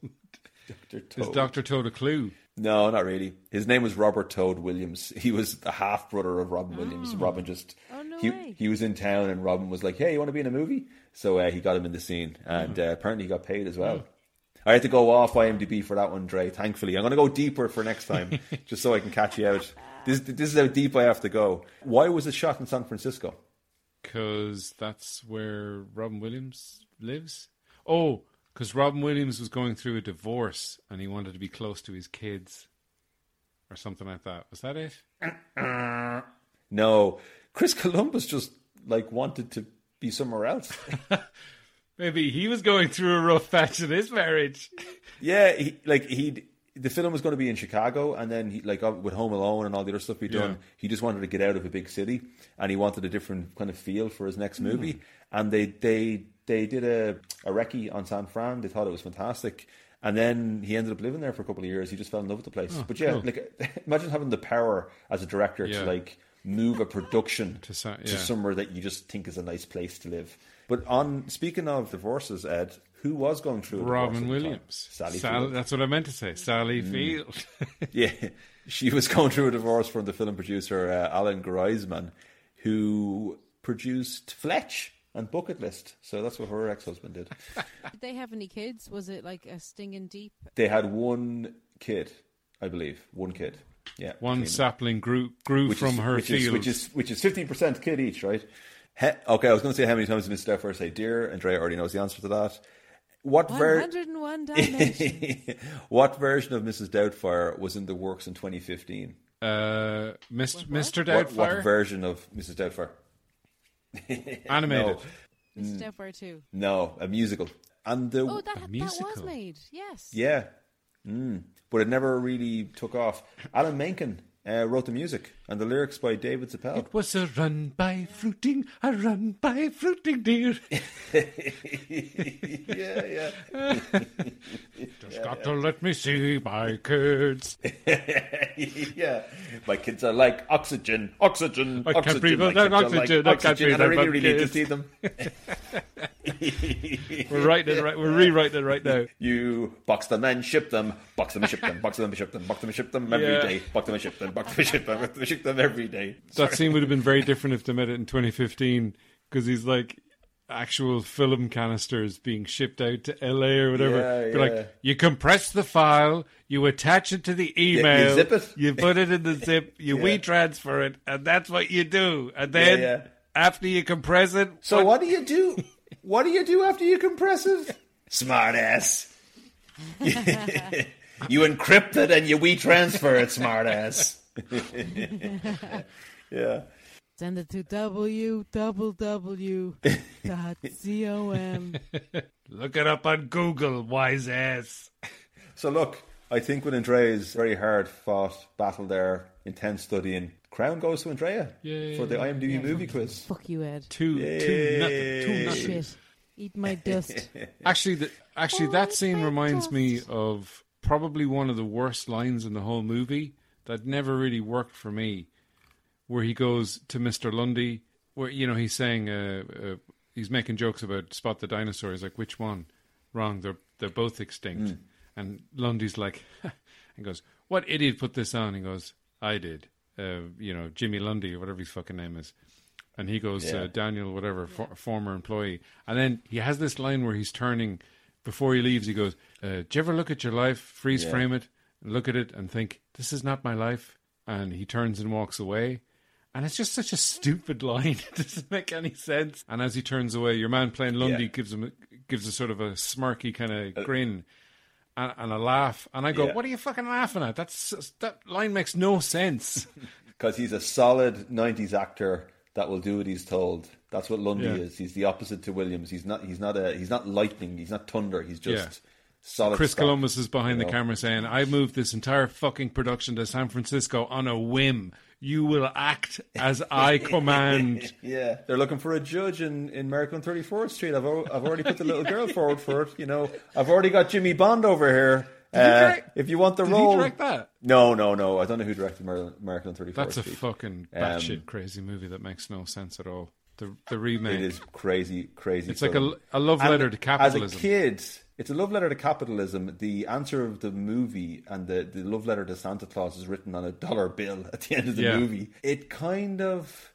Doctor Is Toad. Doctor Toad a clue? No, not really. His name was Robert Toad Williams. He was the half brother of Robin Williams. Robin just Oh, no he way. he was in town and Robin was like, "Hey, you want to be in a movie?" So uh, he got him in the scene, and uh, apparently he got paid as well. I had to go off IMDb for that one, Dre. Thankfully, I'm going to go deeper for next time, just so I can catch you out. This this is how deep I have to go. Why was it shot in San Francisco? Because that's where Robin Williams lives. Oh, because Robin Williams was going through a divorce and he wanted to be close to his kids, or something like that. Was that it? No, Chris Columbus just like wanted to be somewhere else. Maybe he was going through a rough patch in his marriage. Yeah, he, like he the film was going to be in Chicago, and then he like with Home Alone and all the other stuff he'd done, Yeah. he just wanted to get out of a big city, and he wanted a different kind of feel for his next hmm. movie. And they they they did a a recce on San Fran. They thought it was fantastic. And then he ended up living there for a couple of years. He just fell in love with the place. Oh, but yeah, cool. like imagine having the power as a director Yeah. to like move a production To sa- to somewhere that you just think is a nice place to live. But on speaking of divorces, Ed, who was going through a Robin? Williams. Sally Sal- Field. That's what I meant to say. Sally Field. Yeah, she was going through a divorce from the film producer uh, Alan Greisman, who produced Fletch and Bucket List. So that's what her ex-husband did. Did they have any kids? Was it like a stinging deep? they had one kid, I believe, one kid. Yeah, One between sapling grew grew Which from is- her which field. is, which is which is fifteen percent kid each, right? He, okay, I was going to say how many times did Mr. Doubtfire say dear? Andrea already knows the answer to that. What ver- 101 Dalmatians. what version of Mrs. Doubtfire was in the works in 2015? uh, Mr. Mr. What, what version of Mrs. Doubtfire? animated. No, Mrs. Doubtfire too. no, a musical. And the Oh, that, that was made. Yes. yeah, mm, but it never really took off. Alan Menken uh, wrote the music and the lyrics by David Zippel. It was a run by fruiting, a run by fruiting deer. yeah, yeah. Just got to let me see my kids. yeah, my kids are like oxygen, oxygen, I can't oxygen. breathe my kids are like oxygen, I can't oxygen, and I breathe really, really need to see them. We're writing it right. We're rewriting it right now. You box them and ship them, box them and ship them, box them and ship them, box them and ship them every Yeah. day, box them and ship them, box them and ship them, box them and ship them every day. That scene would have been very different if they met it in 2015 because he's like actual film canisters being shipped out to LA or whatever. Yeah, yeah. like, you compress the file, you attach it to the email, you zip it. you put it in the zip, you Yeah. we transfer it, and that's what you do. And then yeah. after you compress it, So what do you do? What do you do after you compress it? Smart ass. you encrypt it and you we transfer it, smart ass. yeah. Send it to www dot com. look it up on Google, wise ass. So look, I think with Andrea's very hard fought battle there, intense studying, crown goes to Andrea Yay. for the IMDb movie quiz. Fuck you, Ed. Two, two, nothing, two, nothing. Shit. Eat my dust. Actually, the, actually, Oh, that scene my reminds me of probably one of the worst lines in the whole movie that never really worked for me. Where he goes to Mister Lundy, where you know he's saying uh, uh, he's making jokes about Spot the dinosaur. He's like, which one? Wrong. They're they're both extinct. And Lundy's like, and goes, what idiot put this on? He goes, I did. Uh, you know, Jimmy Lundy or whatever his fucking name is. And he goes, Yeah. uh, Daniel, whatever, for, former employee. And then he has this line where he's turning, before he leaves, he goes, uh, Do you ever look at your life, freeze Yeah. frame it, look at it, and think, This is not my life? And he turns and walks away. And it's just such a stupid line. it doesn't make any sense. And as he turns away, your man playing Lundy Yeah. gives him a, gives a sort of a smirky kind of uh, grin and, and a laugh. And I go, Yeah. What are you fucking laughing at? That's That line makes no sense. Because he's a solid 90s actor that will do what he's told. That's what Lundy Yeah. is. He's the opposite to Williams. He's not he's not a he's not lightning, he's not thunder, he's just. Solid Chris stock, Columbus is behind you the know? camera saying, I moved this entire fucking production to San Francisco on a whim. You will act as I command. Yeah, they're looking for a judge in, in Miracle on 34th Street. I've, I've already put the little girl forward for it. You know, I've already got Jimmy Bond over here. Uh, if you want the Did role, he direct that? No, no, no. I don't know who directed Mir- Miracle on 34th That's a Street. fucking Um, batshit crazy movie that makes no sense at all. The the remake. It is crazy, crazy. It's like a, a love And letter to capitalism. As a kid, it's a love letter to capitalism. The answer of the movie and the, the love letter to Santa Claus is written on a dollar bill at the end of the Yeah. movie. It kind of,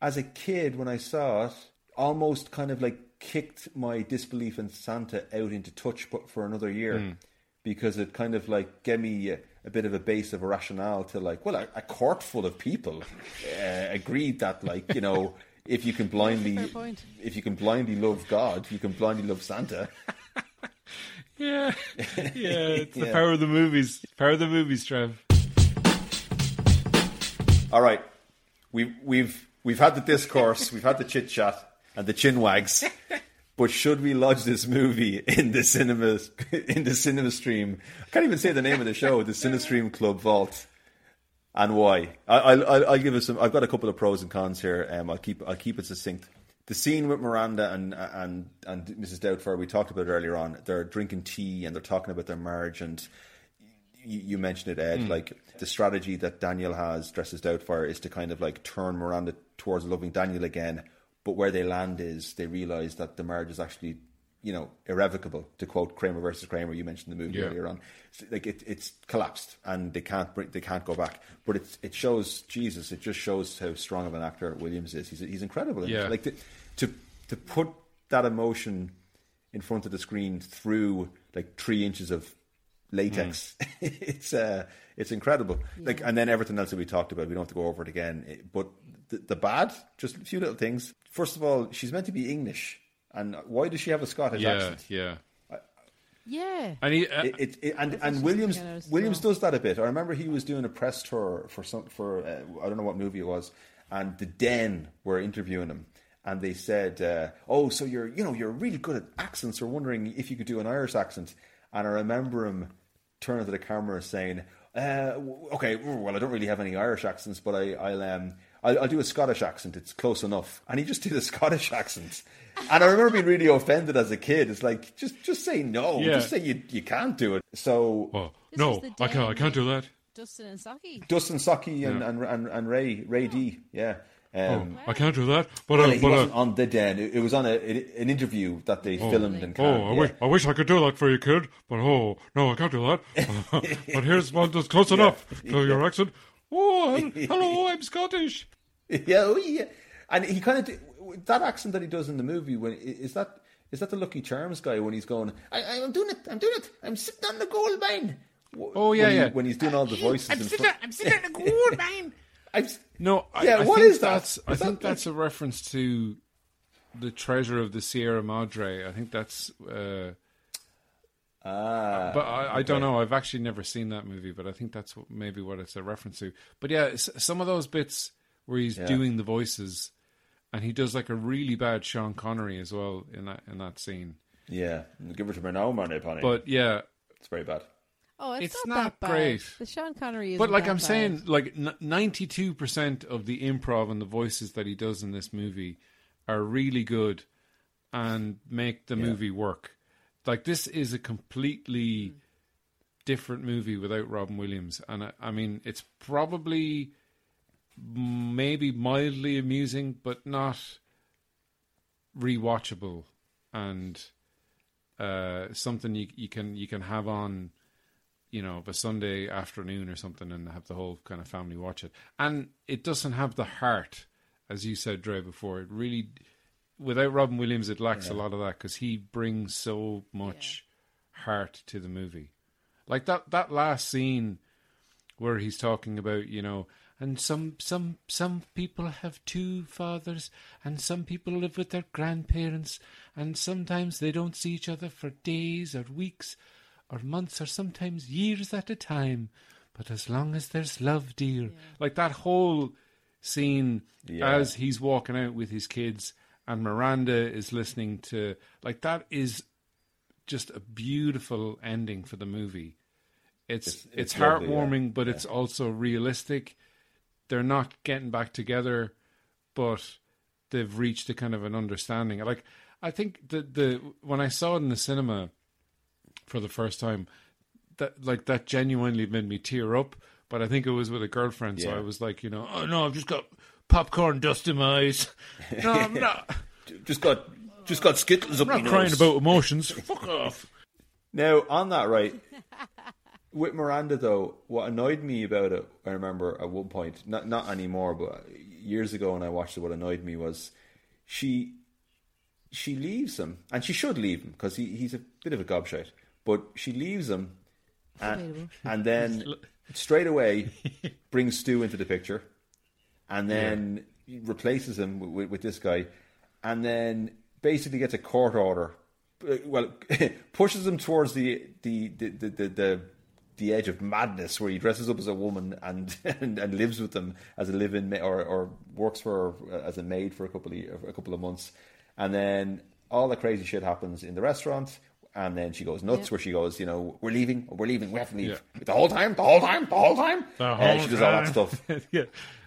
as a kid, when I saw it, almost kind of like kicked my disbelief in Santa out into touch but for another year. Hmm. Because it kind of like gave me a, a bit of a base of a rationale to like, well, a, a court full of people uh, agreed that, like, you know, if you can blindly, if you can blindly love God, you can blindly love Santa. Yeah, yeah. It's the power of the movies. Power of the movies, Trev. All right, we've we've we've had the discourse, we've had the chit chat, and the chin wags. But should we lodge this movie in the cinema in the cinema stream? I can't even say the name of the show, the Cinestream Club Vault, and why? I, I'll, I'll I'll give us some. I've got a couple of pros and cons here. Um, I'll keep I'll keep it succinct. The scene with Miranda and and and Mrs. Doubtfire we talked about earlier on. They're drinking tea and they're talking about their marriage and you, you mentioned it, Ed. Hmm. Like the strategy that Daniel has, dresses Doubtfire, is to kind of like turn Miranda towards loving Daniel again. But where they land is they realize that the marriage is actually, you know, irrevocable. To quote Kramer versus Kramer, you mentioned the movie Yeah. earlier on. It's like it, it's collapsed and they can't bring, they can't go back. But it's it shows Jesus. It just shows how strong of an actor Williams is. He's he's incredible. Yeah. Like to, to to put that emotion in front of the screen through like three inches of latex. it's uh, it's incredible. Like, and then everything else that we talked about, we don't have to go over it again. It- but the, the bad, just a few little things. First of all, she's meant to be English, and why does she have a Scottish yeah, accent? yeah. Yeah. And he, uh, It, it, it, and and Williams I noticed Williams does that a bit. I remember he was doing a press tour for some for uh, I don't know what movie it was, and the Den were interviewing him, and they said, uh, "Oh, so you're you know you're really good at accents. We're wondering if you could do an Irish accent." And I remember him turning to the camera saying, uh, "Okay, well I don't really have any Irish accents, but I, I'll um." I'll, I'll do a Scottish accent. It's close enough. And he just did a Scottish accent. And I remember being really offended as a kid. It's like, just just say no. Yeah. Just say you, you can't do it. So oh, This no, I can't. I can't do that. Dustin and Socky. Dustin Socky and, Yeah. and, and and Ray Ray D, yeah. Um, I can't do that. But well, uh, he but wasn't uh, on the den. It, it was on a, an interview that they filmed in oh, I yeah. wish I wish I could do that for you, kid. But oh no, I can't do that. but here's one that's close enough to your accent. Oh, hello, I'm Scottish. yeah, oh, yeah. And he kind of that accent that he does in the movie. When is that? Is that the Lucky Charms guy when he's going? I, I'm doing it. I'm doing it. I'm sitting on the gold mine. Oh, yeah, when he- yeah. when he's doing all the voices. I'm sitting. I'm sitting in the gold mine. I'm No, I, Yeah, I what think is that? that's I Is think that that's a reference to the treasure of the Sierra Madre. I think that's. Uh, ah, but I, I don't know. I've actually never seen that movie, but I think that's what, maybe what it's a reference to. But yeah, some of those bits where he's Yeah. doing the voices, and he does like a really bad Sean Connery as well in that in that scene. Yeah, give it to me now, man. Upon it. But yeah, it's very bad. Oh, it's, It's not, not that bad. great. The Sean Connery is. but like that I'm bad. saying, like ninety two percent of the improv and the voices that he does in this movie are really good and make the movie work. Like this is a completely different movie without Robin Williams, and I, I mean it's probably maybe mildly amusing, but not rewatchable and uh, something you you can you can have on you know, a Sunday afternoon or something and have the whole kind of family watch it. And it doesn't have the heart, as you said, Dre, before. It really, without Robin Williams, it lacks a lot of that because he brings so much heart to the movie. Like that, that last scene where he's talking about, you know, and some some some people have two fathers and some people live with their grandparents and sometimes they don't see each other for days or weeks or months or sometimes years at a time but as long as there's love dear like that whole scene Yeah. as he's walking out with his kids and Miranda is listening to like that is just a beautiful ending for the movie it's it's, It's- it's lovely, yeah. heartwarming but it's also realistic they're not getting back together, but they've reached a kind of an understanding. Like I think the the when I saw it in the cinema for the first time, that like that genuinely made me tear up. But I think it was with a girlfriend, so I was like, you know, oh no, I've just got popcorn dust in my eyes. No, I'm not. Just got just got skittles up I'm my not crying nose. about emotions. Fuck off. Now, on that, right, with Miranda, though, what annoyed me about it, I remember at one point, not not anymore, but years ago when I watched it, what annoyed me was she she leaves him, and she should leave him because he, he's a bit of a gobshite, but she leaves him, and, and then straight away brings Stu into the picture, and then replaces him with, with, with this guy, and then basically gets a court order. uh, Well, pushes him towards the the the the, the, the the edge of madness, where he dresses up as a woman and and, and lives with them as a live-in ma- or or works for her as a maid for a couple of a couple of months, and then all the crazy shit happens in the restaurant. And then she goes nuts, where she goes, you know, we're leaving, we're leaving, we have to leave. The whole time, the whole time, the whole time. The Uh, she does all that stuff yeah,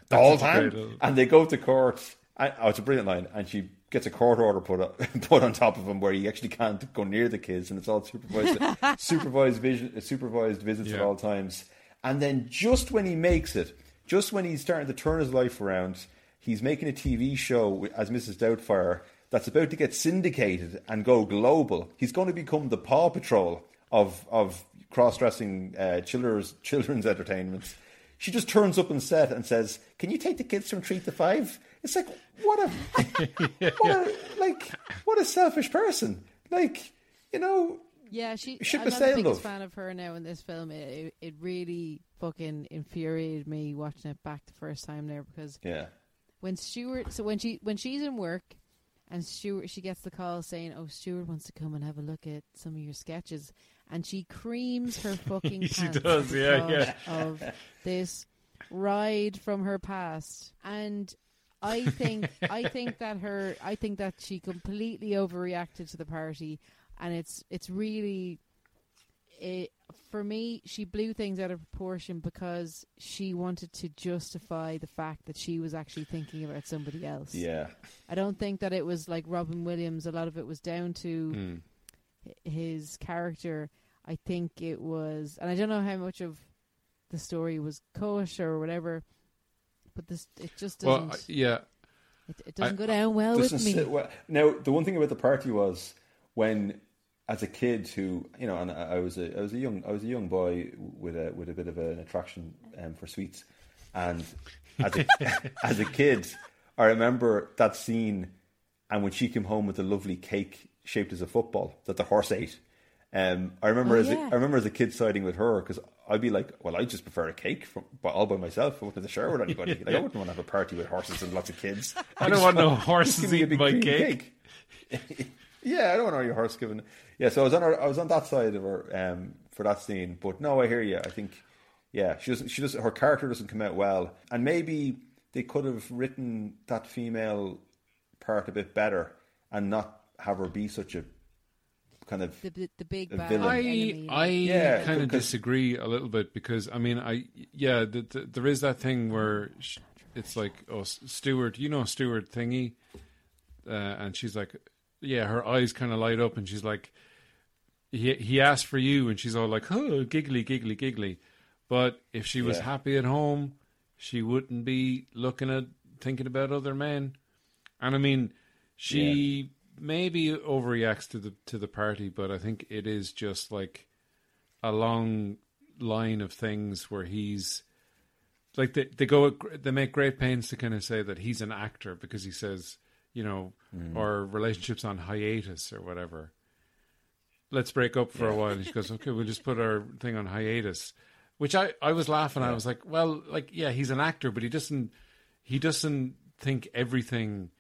the whole time. And they go to court. And, oh, it's a brilliant line. And she gets a court order put up, put on top of him where he actually can't go near the kids, and it's all supervised supervised vision, supervised visits at all times. And then just when he makes it, just when he's starting to turn his life around, he's making a TV show as Mrs. Doubtfire that's about to get syndicated and go global. He's going to become the Paw Patrol of of cross dressing uh, children's children's entertainment she just turns up on set and says, "Can you take the kids from three to five? It's like what a, what a like what a selfish person. Like you know, Yeah, she. Ship I'm not the biggest love. fan of her now in this film. It, it, it really fucking infuriated me watching it back the first time there because yeah, when Stuart, so when she when she's in work, and Stuart, she gets the call saying, "Oh, Stuart wants to come and have a look at some of your sketches," and she creams her fucking pants. She does, yeah, because of this ride from her past, and. I think I think that her I think that she completely overreacted to the party, and it's it's really it, for me, she blew things out of proportion because she wanted to justify the fact that she was actually thinking about somebody else. yeah, I don't think that it was like Robin Williams. A lot of it was down to Mm. H- his character. I think it was, and I don't know how much of the story was kosher or whatever, but this it just doesn't. Well, yeah, it, it doesn't I- go down well with me. sit well. Now, the one thing about the party was when, as a kid, who you know, and I I was a I was a young I was a young boy with a with a bit of an attraction um, for sweets, and as a as a kid, I remember that scene, and when she came home with a lovely cake shaped as a football that the horse ate. Um, I remember Oh, as yeah. a, I remember as a kid siding with her because I'd be like, well, I just prefer a cake from but all by myself. I wouldn't have to share with anybody. Like, I wouldn't want to have a party with horses and lots of kids. I don't just want no just horses give eating my cake. cake. yeah, I don't want all your horse giving. Yeah, so I was on her, I was on that side of her um, for that scene. But no, I hear you. I think yeah, she doesn't. She doesn't. Her character doesn't come out well, and maybe they could have written that female part a bit better and not have her be such a kind of the, the, the big bad villain. I. I Yeah, kind of disagree a little bit because I mean I yeah the, the, there is that thing where sh- it's like oh Stewart you know Stewart thingy uh, and she's like yeah her eyes kind of light up and she's like he he asked for you and she's all like oh giggly giggly giggly but if she was Yeah. happy at home she wouldn't be looking at thinking about other men and I mean she maybe overreacts to the to the party but I think it is just like a long line of things where he's like they they go they make great pains to kind of say that he's an actor because he says you know mm. our relationships on hiatus or whatever. Let's break up for a while. And she goes okay we'll just put our thing on hiatus which i i was laughing. I was like well like yeah he's an actor but he doesn't he doesn't think everything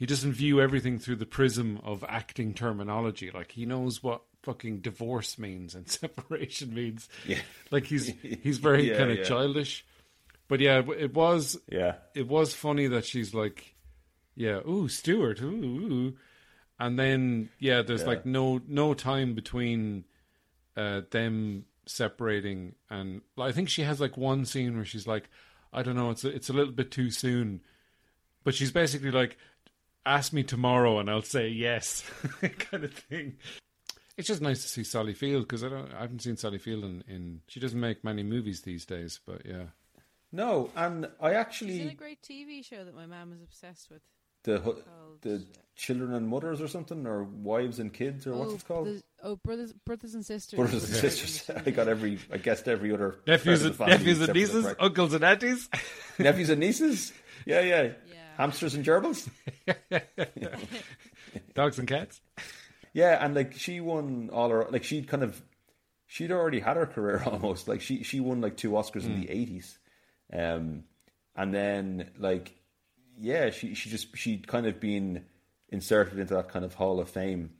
he doesn't view everything through the prism of acting terminology like he knows what fucking divorce means and separation means Yeah. like he's he's very Yeah, kind of yeah. childish but yeah it- was yeah. it was funny that she's like, yeah, ooh, Stuart, ooh, ooh. and then yeah, there's Yeah. like no no time between uh, them separating, and I think she has like one scene where she's like, I don't know, it's a, it's a little bit too soon, but she's basically like, ask me tomorrow and I'll say yes, kind of thing. It's just nice to see Sally Field because I don't I haven't seen Sally Field in, in she doesn't make many movies these days, but yeah. No, and I She's in a actually great TV show that my mom is obsessed with. the called- the children and mothers or something or wives and kids or what's oh, it called? the- oh, brothers, brothers and sisters. Brothers and sisters. I got every. I guessed every other Nephews and nephews and except for the nieces, uncles and aunties. nephews and nieces. Yeah, yeah. Yeah. Hamsters and gerbils. Dogs and cats. Yeah, and like she won all her like she'd kind of she'd already had her career almost. Like she she won like two Oscars in the eighties. Um and then like yeah, she she just she'd kind of been inserted into that kind of Hall of Fame.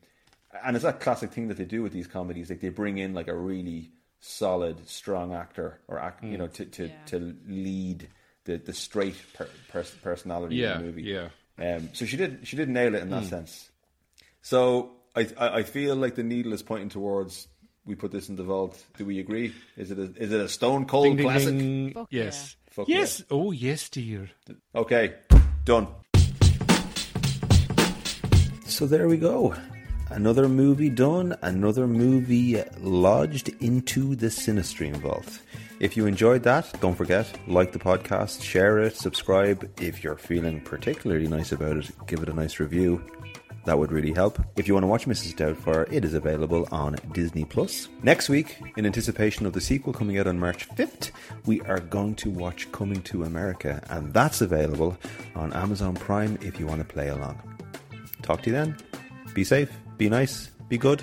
And it's that classic thing that they do with these comedies, like they bring in like a really solid, strong actor or act, you know, to to, Yeah. to lead the the straight per, pers- personality Yeah, of the movie. yeah. Um, so she did she did nail it in that sense. So I, I I feel like the needle is pointing towards we put this in the vault. Do we agree? Is it a, is it a stone cold Ding, ding, classic? ding. Fuck yes. Fuck yes. Oh, yes, dear. Okay, done. So there we go. Another movie done, another movie lodged into the Cinestream vault. If you enjoyed that, don't forget, like the podcast, share it, subscribe. If you're feeling particularly nice about it, give it a nice review. That would really help. If you want to watch Mrs. Doubtfire, it is available on Disney Plus. Next week, in anticipation of the sequel coming out on March 5th, we are going to watch Coming to America, and that's available on Amazon Prime if you want to play along. Talk to you then. Be safe, be nice, be good.